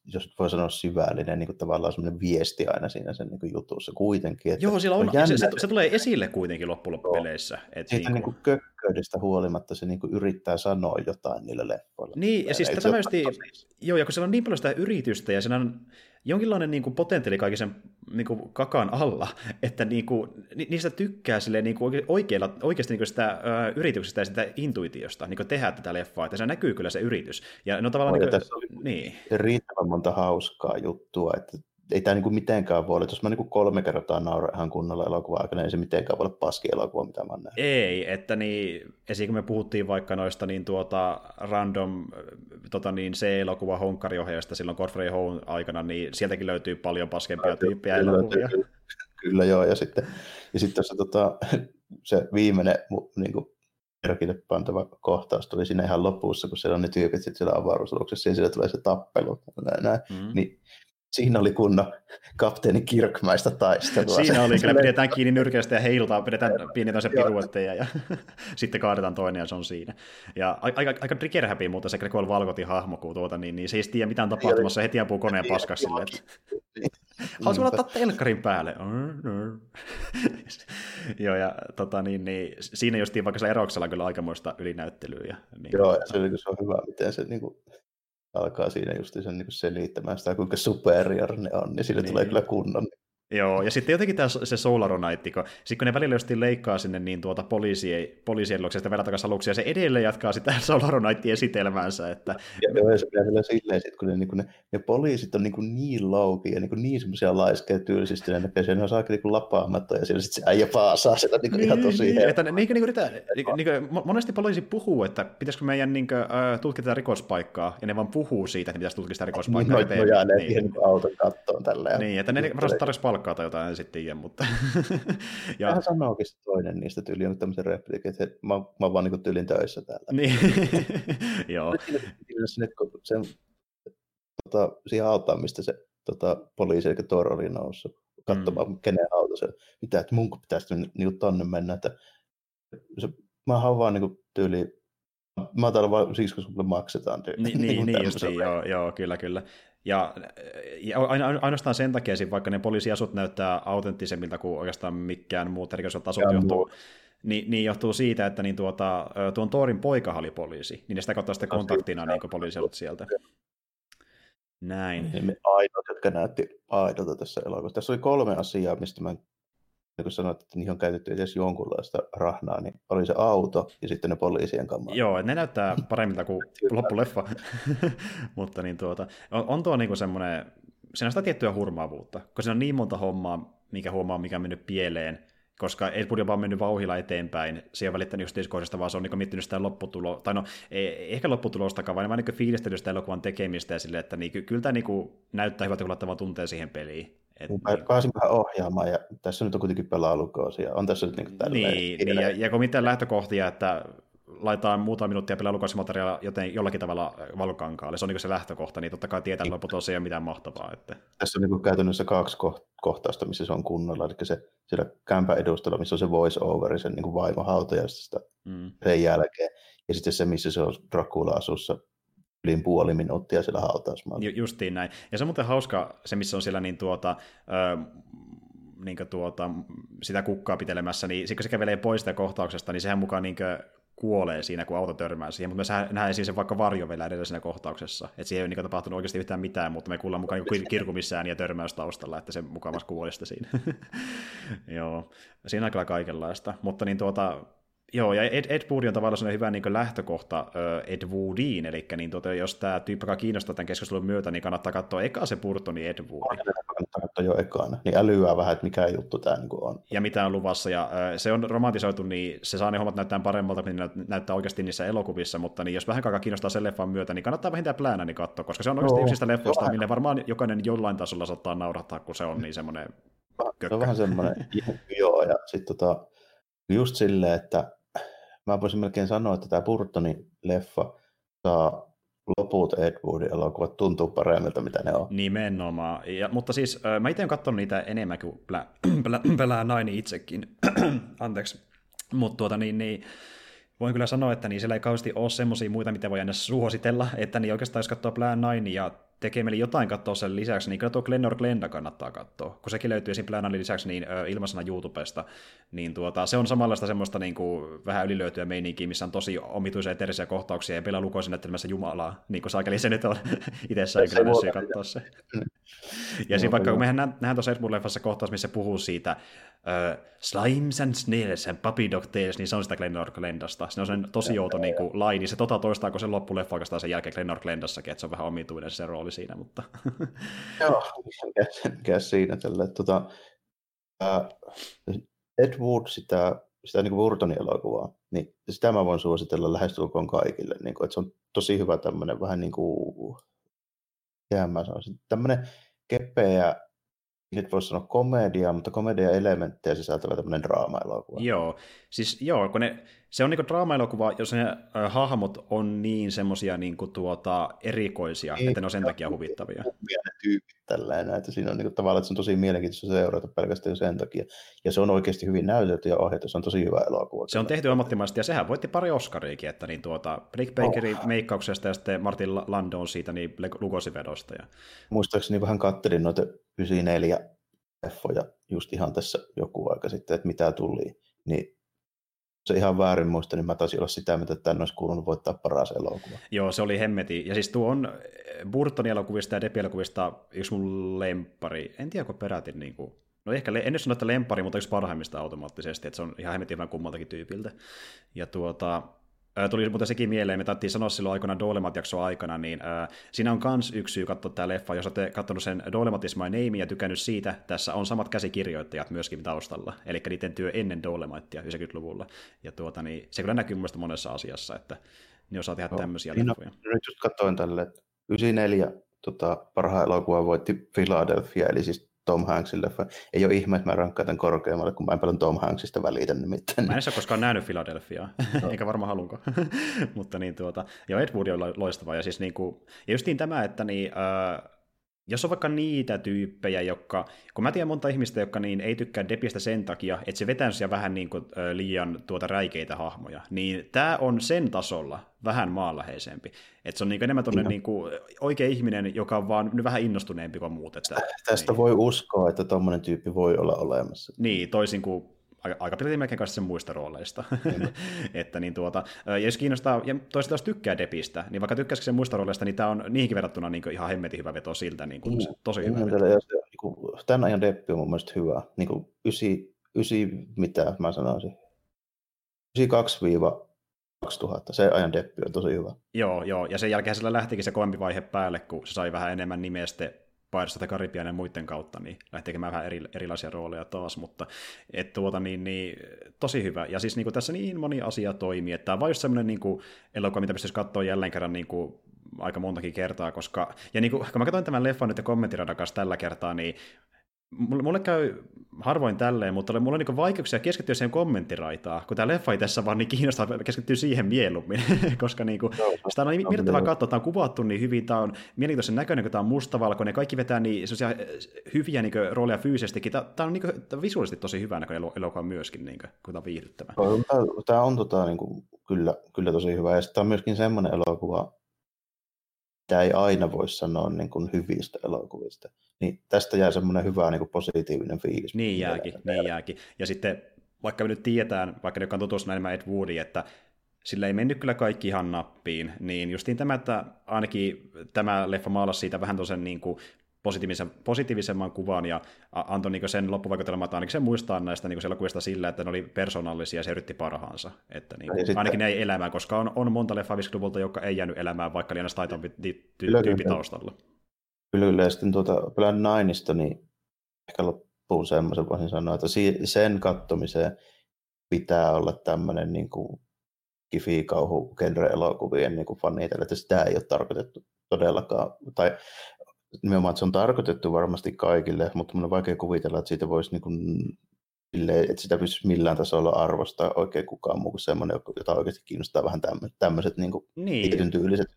jos voi sanoa syvällinen niin kuin tavallaan semmoinen viesti aina siinä sen niin kuin jutussa kuitenkin. Että Joo, sillä on, on se, se, se, tulee esille kuitenkin loppupeleissä. Että Siitä niin kuin... Niin kökköydestä huolimatta se niin kuin yrittää sanoa jotain niille leffoille. Niin, ja siis tätä joo, ja kun siellä on niin paljon sitä yritystä, ja siinä on jonkinlainen niin kuin potentiaali kaiken sen niin kuin kakan alla, että niin kuin, ni, niistä tykkää silleen, niin kuin oikealla, oikeasti niin kuin sitä ö, yrityksestä ja sitä intuitiosta niin kuin tehdä tätä leffaa, että se näkyy kyllä se yritys. Ja no tavallaan... No, niin kuin, tässä oli niin. riittävän monta hauskaa juttua, että ei tämä niinku mitenkään voi olla, jos mä niinku kolme kertaa nauran ihan kunnolla elokuva aikana, ei se mitenkään voi olla paski elokuva, mitä mä näen. Ei, että niin, esim. kun me puhuttiin vaikka noista niin tuota random tota niin, C-elokuva honkkariohjaajista silloin Godfrey Home aikana, niin sieltäkin löytyy paljon paskempia tyyppejä kyllä, elokuvia. Kyllä, kyllä, joo, ja sitten, ja sitten se, tota, se viimeinen niin kuin, merkille pantava kohtaus tuli siinä ihan lopussa, kun siellä on ne tyypit sitten siellä avaruusaluksessa, ja siellä tulee se tappelu, näin, näin. Mm. niin siinä oli kunnon kapteeni Kirkmaista taistelua. Siinä oli, kyllä pidetään kiinni nyrkeistä ja heiltaa, pidetään pieni toisen piruetteja ja sitten kaadetaan toinen ja se on siinä. Ja aika, aika trigger happy mutta se Gregor Valkotin hahmo, kun tuota, niin, niin se ei tiedä mitään tapahtumassa, heti ampuu koneen paskaksi silleen, Haluaisin laittaa telkkarin päälle. Joo, ja tota, niin, niin, siinä justiin vaikka se eroksella kyllä aikamoista ylinäyttelyä. Ja, niin, Joo, ja se, se on hyvä, miten se niin kuin, alkaa siinä just sen niin selittämään sitä, kuinka superior ne on, niin sille niin. tulee kyllä kunnon Joo, ja sitten jotenkin tämä, se Solar Knight, kun, sit kun ne välillä just leikkaa sinne niin tuota poliisien, poliisien luokse, sitten takaisin aluksi, ja se edelleen jatkaa sitä Solar Knightin esitelmäänsä. Että... Ja, joo, se pitää silleen, sit, kun ne, niin kun ne, ne, poliisit on niin, kuin niin louki ja niin, kuin niin semmoisia laiskeja tyylisesti, ne näkee, ne on saakka niin lapaamatta, ja siellä sitten se äijä paasaa sitä niin niin, ihan tosi niin, että, niin, niin, niin, niin, niin, monesti poliisi puhuu, että pitäisikö meidän niin kuin, uh, tutkia tätä rikospaikkaa, ja ne vaan puhuu siitä, että pitäisi tutkia sitä rikospaikkaa. Niin, no, no, ne niin. auton kattoon tälleen. Niin, että ne varmasti tarvitsisi palkkaa tai jotain, en sitten tiedä, mutta... ja... Vähän sanookin se toinen niistä tyyliin, on tämmöisen repliikin, että mä, mä oon vaan niin tyylin töissä täällä. Niin, joo. Sinne, kun sen, tota, siihen autaan, mistä se tota, poliisi, eli Thor oli noussut katsomaan, mm. kenen auto se, mitä, että mun pitäisi niin tonne mennä, että se, mä oon vaan niin tyyliin Mä oon täällä vaan siksi, koska maksetaan. Tyyli. Niin, niin, niin justiin, joo, joo, kyllä, kyllä. Ja, ja ainoastaan sen takia, vaikka ne poliisiasut näyttää autenttisemmilta kuin oikeastaan mikään muut erikoiset asut johtuu, niin, niin, johtuu siitä, että niin tuota, tuon Torin poika oli poliisi, niin ne sitä kautta sitten kontaktina niin poliisiasut sieltä. Näin. Ainoat, jotka näytti aidolta tässä elokuvassa. Tässä oli kolme asiaa, mistä mä niin kun sanoit, että niihin on käytetty edes jonkunlaista rahnaa, niin oli se auto ja sitten ne poliisien kamera. Joo, ne näyttää paremmilta kuin loppuleffa. Mutta niin tuota, on, on tuo niinku semmoinen, siinä on sitä tiettyä hurmaavuutta, koska siinä on niin monta hommaa, mikä huomaa, mikä on mennyt pieleen, koska Wood on vaan mennyt vauhilla eteenpäin, se on välittänyt just diskoisesta, vaan se on niin miettinyt sitä lopputuloa, tai no, ei, ehkä lopputulostakaan, vaan niin fiilistellyt sitä elokuvan tekemistä ja sille, että niin, kyllä tämä niin näyttää hyvältä, kun laittaa tunteen siihen peliin. Et, niin, pääsin vähän ohjaamaan, ja tässä nyt on kuitenkin pelaalukausia. On tässä nyt niin niin, niin, ja, ja kun mitään lähtökohtia, että laitetaan muutama minuuttia pelaalukausimateriaalia joten jollakin tavalla valkokankaalle, se on niin se lähtökohta, niin totta kai tietää, ei ole mitään mahtavaa. Että... Tässä on niin käytännössä kaksi kohtausta, missä se on kunnolla, eli se siellä kämpän edustalla, missä on se voice over, sen niin vaimo hautajasta mm. sen jälkeen, ja sitten se, missä se on Dracula-asussa yli puoli minuuttia siellä hautausmaalla. Ju- justiin näin. Ja se on muuten hauska, se missä on siellä niin tuota, ö, niin tuota, sitä kukkaa pitelemässä, niin kun se kävelee pois sitä kohtauksesta, niin sehän mukaan niin kuolee siinä, kun auto törmää siihen, mutta me nähdään siis vaikka varjo vielä edellä siinä kohtauksessa, että siihen ei ole niin tapahtunut oikeasti yhtään mitään, mutta me kuullaan mukaan niin kirkumissään ja törmäys taustalla, että se mukavasti kuolista siinä. Joo, siinä on kyllä kaikenlaista, mutta niin tuota, Joo, ja Ed, Ed Wood on tavallaan sellainen hyvä niin lähtökohta Ed Woodiin, eli niin tuota, jos tämä tyyppi, joka kiinnostaa tämän keskustelun myötä, niin kannattaa katsoa eka se Burtoni Ed Wood. Kannattaa katsoa jo ekana, niin älyää vähän, että mikä juttu tämä niin on. Ja mitä on luvassa, ja se on romantisoitu, niin se saa ne hommat näyttää paremmalta, kuin ne näyttää oikeasti niissä elokuvissa, mutta niin jos vähän aikaa kiinnostaa sen leffan myötä, niin kannattaa vähintään pläänä niin katsoa, koska se on oikeasti no, yksistä leffoista, minne varmaan jokainen jollain tasolla saattaa naurattaa, kun se on niin semmoinen se on vähän semmoinen, joo, ja sitten tota, just silleen, että mä voisin melkein sanoa, että tämä Burtonin leffa saa loput Ed Woodin elokuvat tuntuu paremmilta, mitä ne on. Nimenomaan. Ja, mutta siis mä itse olen katsonut niitä enemmän kuin Plä, Plä, Plä Naini itsekin. Anteeksi. Mutta tuota niin, niin voin kyllä sanoa, että niin siellä ei kauheasti ole semmoisia muita, mitä voi aina suositella, että niin oikeastaan jos katsoo Plan 9 ja tekee meille jotain katsoa sen lisäksi, niin kyllä tuo Glenor Glenda kannattaa katsoa, kun sekin löytyy esim. Plan lisäksi niin ö, ilmaisena YouTubesta, niin tuota, se on samanlaista semmoista niin kuin, vähän ylilöytyä meininkiä, missä on tosi omituisia eteerisiä kohtauksia, ja vielä lukoisin näyttelemässä Jumalaa, niin kuin saakeli se nyt on itsessään kyllä myös katsoa se. ja siinä vaikka kun mehän nähdään tuossa Edmund-leffassa kohtaus, missä se puhuu siitä uh, Slimes and Snails and Puppy Dog Tales, niin se on sitä Glenor Glendasta. Se on sen tosi outo niin kuin, laini, se tota toistaa, kun se loppuleffa oikeastaan sen jälkeen Glenor Glendassakin, että se on vähän omituinen se rooli siinä, mutta... Joo, mikä siinä tällä. Tota, Ed Wood, sitä, sitä niin Burtonin elokuvaa, niin sitä mä voin suositella lähestulkoon kaikille. Niin kuin, että se on tosi hyvä tämmöinen vähän niin kuin, mä sanoisin, tämmöinen kepeä nyt voisi sanoa komedia, mutta komedia-elementtejä sisältävä tämmöinen draama-elokuva. Joo, siis joo, kun ne, se on niinku draama-elokuva, jos ne äh, hahmot on niin semmoisia niinku tuota, erikoisia, niin, että ne on sen takia huvittavia. Ne tyypit tällainen, että siinä on niinku tavallaan, että se on tosi mielenkiintoista seurata pelkästään sen takia. Ja se on oikeasti hyvin näytelty ja ohjattu, se on tosi hyvä elokuva. Se on tehty ammattimaisesti ja sehän voitti pari Oscariikin, että niin tuota, Brick Bakerin oh. meikkauksesta ja sitten Martin Landon siitä niin lukosivedosta. Ja... Muistaakseni vähän kattelin noita 94 leffoja just ihan tässä joku aika sitten, että mitä tuli, niin se ihan väärin muista, niin mä taisin olla sitä, mitä tänne olisi kuulunut voittaa paras elokuva. Joo, se oli hemmeti. Ja siis tuo on eh, Burtonin elokuvista ja Depi-elokuvista yksi mun lempari. En tiedä, kun perätin niin kuin... No ehkä, en sano, että lempari, mutta yksi parhaimmista automaattisesti, että se on ihan hemmetin vähän kummaltakin tyypiltä. Ja tuota, Tuli muuten sekin mieleen, me taittiin sanoa silloin aikoina Dolemat jakso aikana, niin äh, siinä on kans yksi syy katsoa tämä leffa, jos olette katsonut sen Dolemat is my name ja tykännyt siitä, tässä on samat käsikirjoittajat myöskin taustalla, eli niiden työ ennen Dolematia 90-luvulla, ja tuota, niin, se kyllä näkyy mielestäni monessa asiassa, että ne osaa tehdä no, tämmöisiä niin leffoja. Nyt just katsoin tälle, että 94 tota, parhaan elokuva voitti Philadelphia, eli siis Tom Hanksin leffa. Ei ole ihme, että mä rankkaan tämän korkeammalle, kun mä en paljon Tom Hanksista välitä nimittäin. Mä en ole koskaan nähnyt Philadelphiaa, no. eikä varmaan halunko. Mutta niin tuota, ja Ed Wood on loistava. Ja, siis niin kuin, ja justiin tämä, että niin, äh, jos on vaikka niitä tyyppejä, jotka, kun mä tiedän monta ihmistä, jotka niin ei tykkää Depistä sen takia, että se vetää vähän niin kuin, ö, liian tuota räikeitä hahmoja, niin tämä on sen tasolla vähän maanläheisempi. Että se on niin enemmän tuonne niin kuin, oikea ihminen, joka on vaan vähän innostuneempi kuin muut. Että, Tästä niin. voi uskoa, että tuommoinen tyyppi voi olla olemassa. Niin, toisin kuin aika pitkälti melkein kanssa sen muista rooleista. Että niin tuota, ja jos kiinnostaa, ja toiset taas tykkää Depistä, niin vaikka tykkäisikö sen muista rooleista, niin tämä on niihinkin verrattuna niin ihan hemmetin hyvä veto siltä, niin kuin, mm. tosi hyvä veto. Ja se, niin kuin, tämän ajan Deppi on mun mielestä hyvä. Niin kuin ysi, ysi, mitä mä sanoisin, 92-2000, se ajan Deppi on tosi hyvä. Joo, joo, ja sen jälkeen sillä lähtikin se kovempi vaihe päälle, kun se sai vähän enemmän nimestä Pirates of Caribbean ja muiden kautta, niin lähti tekemään vähän eri, erilaisia rooleja taas, mutta et tuota, niin, niin, tosi hyvä. Ja siis niin kuin tässä niin moni asia toimii, että tämä on just semmoinen niin kuin, elokuva, mitä pystyisi katsoa jälleen kerran niin kuin, aika montakin kertaa, koska, ja niin kuin, kun mä katsoin tämän leffan nyt kommenttiradan kanssa tällä kertaa, niin mulle, mulle käy harvoin tälleen, mutta mulla on niin vaikeuksia keskittyä siihen kommenttiraitaan, kun tämä leffa tässä vaan niin kiinnostaa keskittyä siihen mieluummin, koska niin kuin, no, sitä on niin miellyttävää katsoa, tämä on kuvattu niin hyvin, tämä on mielenkiintoisen näköinen, kun tämä on mustavalkoinen, kaikki vetää niin hyviä niin kuin, rooleja fyysisesti, tämä, tämä on niin kuin, tämä on visuaalisesti tosi hyvä näköinen elokuva myöskin, niin kuin, kun tämä on viihdyttävä. Tämä on tota, niin kuin, kyllä, kyllä tosi hyvä, ja tämä on myöskin semmoinen elokuva, mitä ei aina voi sanoa niin kuin hyvistä elokuvista. Niin tästä jää semmoinen hyvä niin kuin positiivinen fiilis. Niin jääkin, niin jääkin. Ja sitten vaikka me nyt tiedetään, vaikka ne, jotka on enemmän Ed Woodiin, että sillä ei mennyt kyllä kaikki ihan nappiin, niin justiin tämä, että ainakin tämä leffa maalasi siitä vähän tosen niin kuin positiivisen, positiivisemman kuvan ja antoi niin sen loppuvaikutelman, että ainakin se muistaa näistä niin elokuvista sillä, että ne oli persoonallisia ja se yritti parhaansa. Että niin kuin, ainakin sitten... ne ei elämään, koska on, on monta leffa 50-luvulta, joka ei jäänyt elämään, vaikka liian taitampi ty- tyyppi taustalla. Kyllä, kyllä. Ja sitten tuota Plan Nineista, niin ehkä loppuun semmoisen voisin sanoa, että sen kattomiseen pitää olla tämmöinen niin kuin kifi-kauhu genre-elokuvien niin fanit, että sitä ei ole tarkoitettu todellakaan, tai nimenomaan, että se on tarkoitettu varmasti kaikille, mutta mun on vaikea kuvitella, että siitä voisi niin kuin, että sitä pystyisi millään tasolla arvostaa oikein kukaan muu kuin semmoinen, jota oikeasti kiinnostaa vähän tämmöiset niin kuin, niin. tietyn tyyliset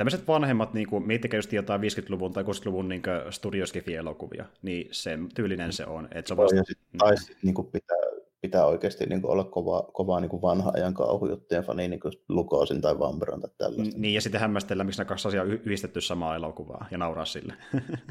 tämmöiset vanhemmat, niin kuin, miettikää just jotain 50-luvun tai 60-luvun niin studioskifi-elokuvia, niin sen tyylinen se on. Että se on vasta... tai sitten niin pitää, pitää oikeasti niin kuin olla kova, kova niin kuin vanha ajan kauhujuttujen fani, niin kuin Lukosin tai Vamberon tai tällaista. Niin, ja sitten hämmästellä, miksi nämä kaksi asiaa yhdistetty samaa elokuvaa ja nauraa sille.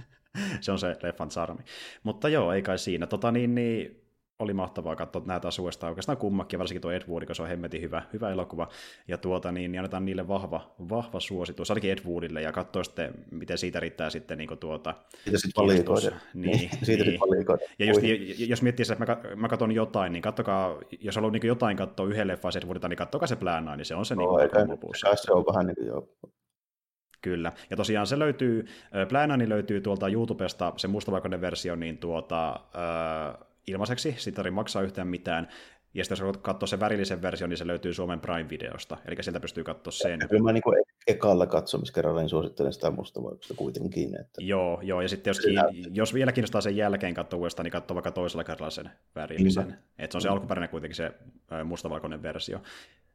se on se leffan charmi. Mutta joo, ei kai siinä. Tota, niin, niin, oli mahtavaa katsoa näitä taas uudestaan oikeastaan kummakin, varsinkin tuo Ed Wood, koska se on hemmetin hyvä, hyvä elokuva, ja tuota, niin, niin annetaan niille vahva, vahva suositus, ainakin Ed Woodille, ja katsoa sitten, miten siitä riittää sitten niin kuin tuota... Siitä sitten valikoida. Niin, siitä niin. valikoida. Ja just, jos miettii, että mä, mä katson jotain, niin kattokaa, jos haluaa niin jotain katsoa yhden leffan Ed Woodilta, niin kattokaa se Plan niin se on se no, niin kuin lopussa. Se on vähän niin kuin jo Kyllä. Ja tosiaan se löytyy, Planani löytyy tuolta YouTubesta, se mustavalkoinen versio, niin tuota, äh, ilmaiseksi, siitä ei maksaa yhtään mitään. Ja sitten jos katsoo se värillisen versio, niin se löytyy Suomen Prime-videosta, eli sieltä pystyy katsoa sen. Kyllä mä niin kuin ekalla katsomiskerralla niin suosittelen sitä mustavalkoista kuitenkin. Että... Joo, joo, ja sitten jos, kiin... jos vielä kiinnostaa sen jälkeen katsoa uudestaan, niin katsoo vaikka toisella kerralla sen värillisen. Että se on se alkuperäinen kuitenkin se mustavalkoinen versio.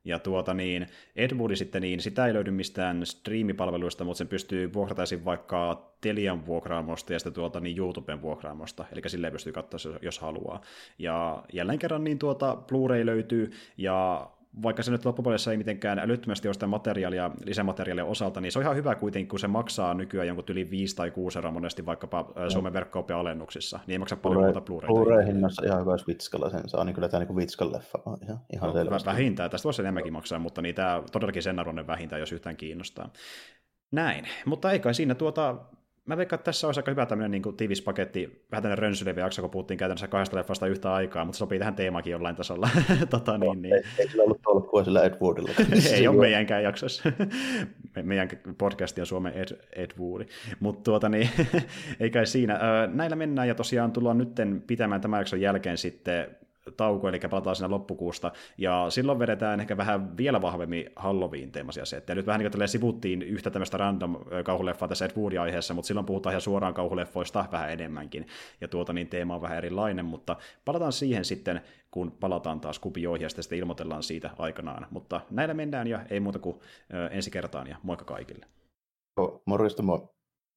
Ja tuota niin, Edwoodi sitten, niin sitä ei löydy mistään striimipalveluista, mutta sen pystyy vuokrataisin vaikka Telian vuokraamosta ja sitten tuota niin YouTuben vuokraamosta, eli silleen pystyy katsoa, jos haluaa. Ja jälleen kerran niin tuota Blu-ray löytyy, ja vaikka se nyt loppupuolessa ei mitenkään älyttömästi ole sitä materiaalia, lisämateriaalia osalta, niin se on ihan hyvä kuitenkin, kun se maksaa nykyään jonkun yli 5 tai 6 euroa monesti vaikkapa no. Suomen verkkoopia alennuksissa, niin ei maksa paljon muuta Blu-rayta. Blu-ray hinnassa ihan hyvä, jos Vitskalla sen saa, niin kyllä tämä niin Vitskan leffa on ihan, ihan no, selvästi. Vähintään, tästä voisi enemmänkin maksaa, mutta niin tämä todellakin sen arvoinen vähintään, jos yhtään kiinnostaa. Näin, mutta ei kai siinä tuota mä veikkaan, että tässä olisi aika hyvä tämmöinen niin kuin, tiivis paketti, vähän tämmöinen rönsylevi jakso, kun puhuttiin käytännössä kahdesta leffasta yhtä aikaa, mutta sopii tähän teemakin jollain tasolla. tota, niin, niin. Ei, ei sillä ollut tolkkua sillä Ed Woodilla. ei ole meidänkään jaksossa. Me, meidän podcasti on Suomen Ed, Ed Woodi. Mutta tuota, niin, ei kai siinä. Näillä mennään ja tosiaan tullaan nytten pitämään tämän jakson jälkeen sitten tauko, eli palataan siinä loppukuusta, ja silloin vedetään ehkä vähän vielä vahvemmin Halloween-teemaisia settejä. Nyt vähän niin kuin sivuttiin yhtä tämmöistä random kauhuleffaa tässä Ed aiheessa, mutta silloin puhutaan ihan suoraan kauhuleffoista vähän enemmänkin, ja tuota niin teema on vähän erilainen, mutta palataan siihen sitten, kun palataan taas kupioihin ja sitten ilmoitellaan siitä aikanaan. Mutta näillä mennään ja ei muuta kuin ensi kertaan ja moikka kaikille. Morjesta moi.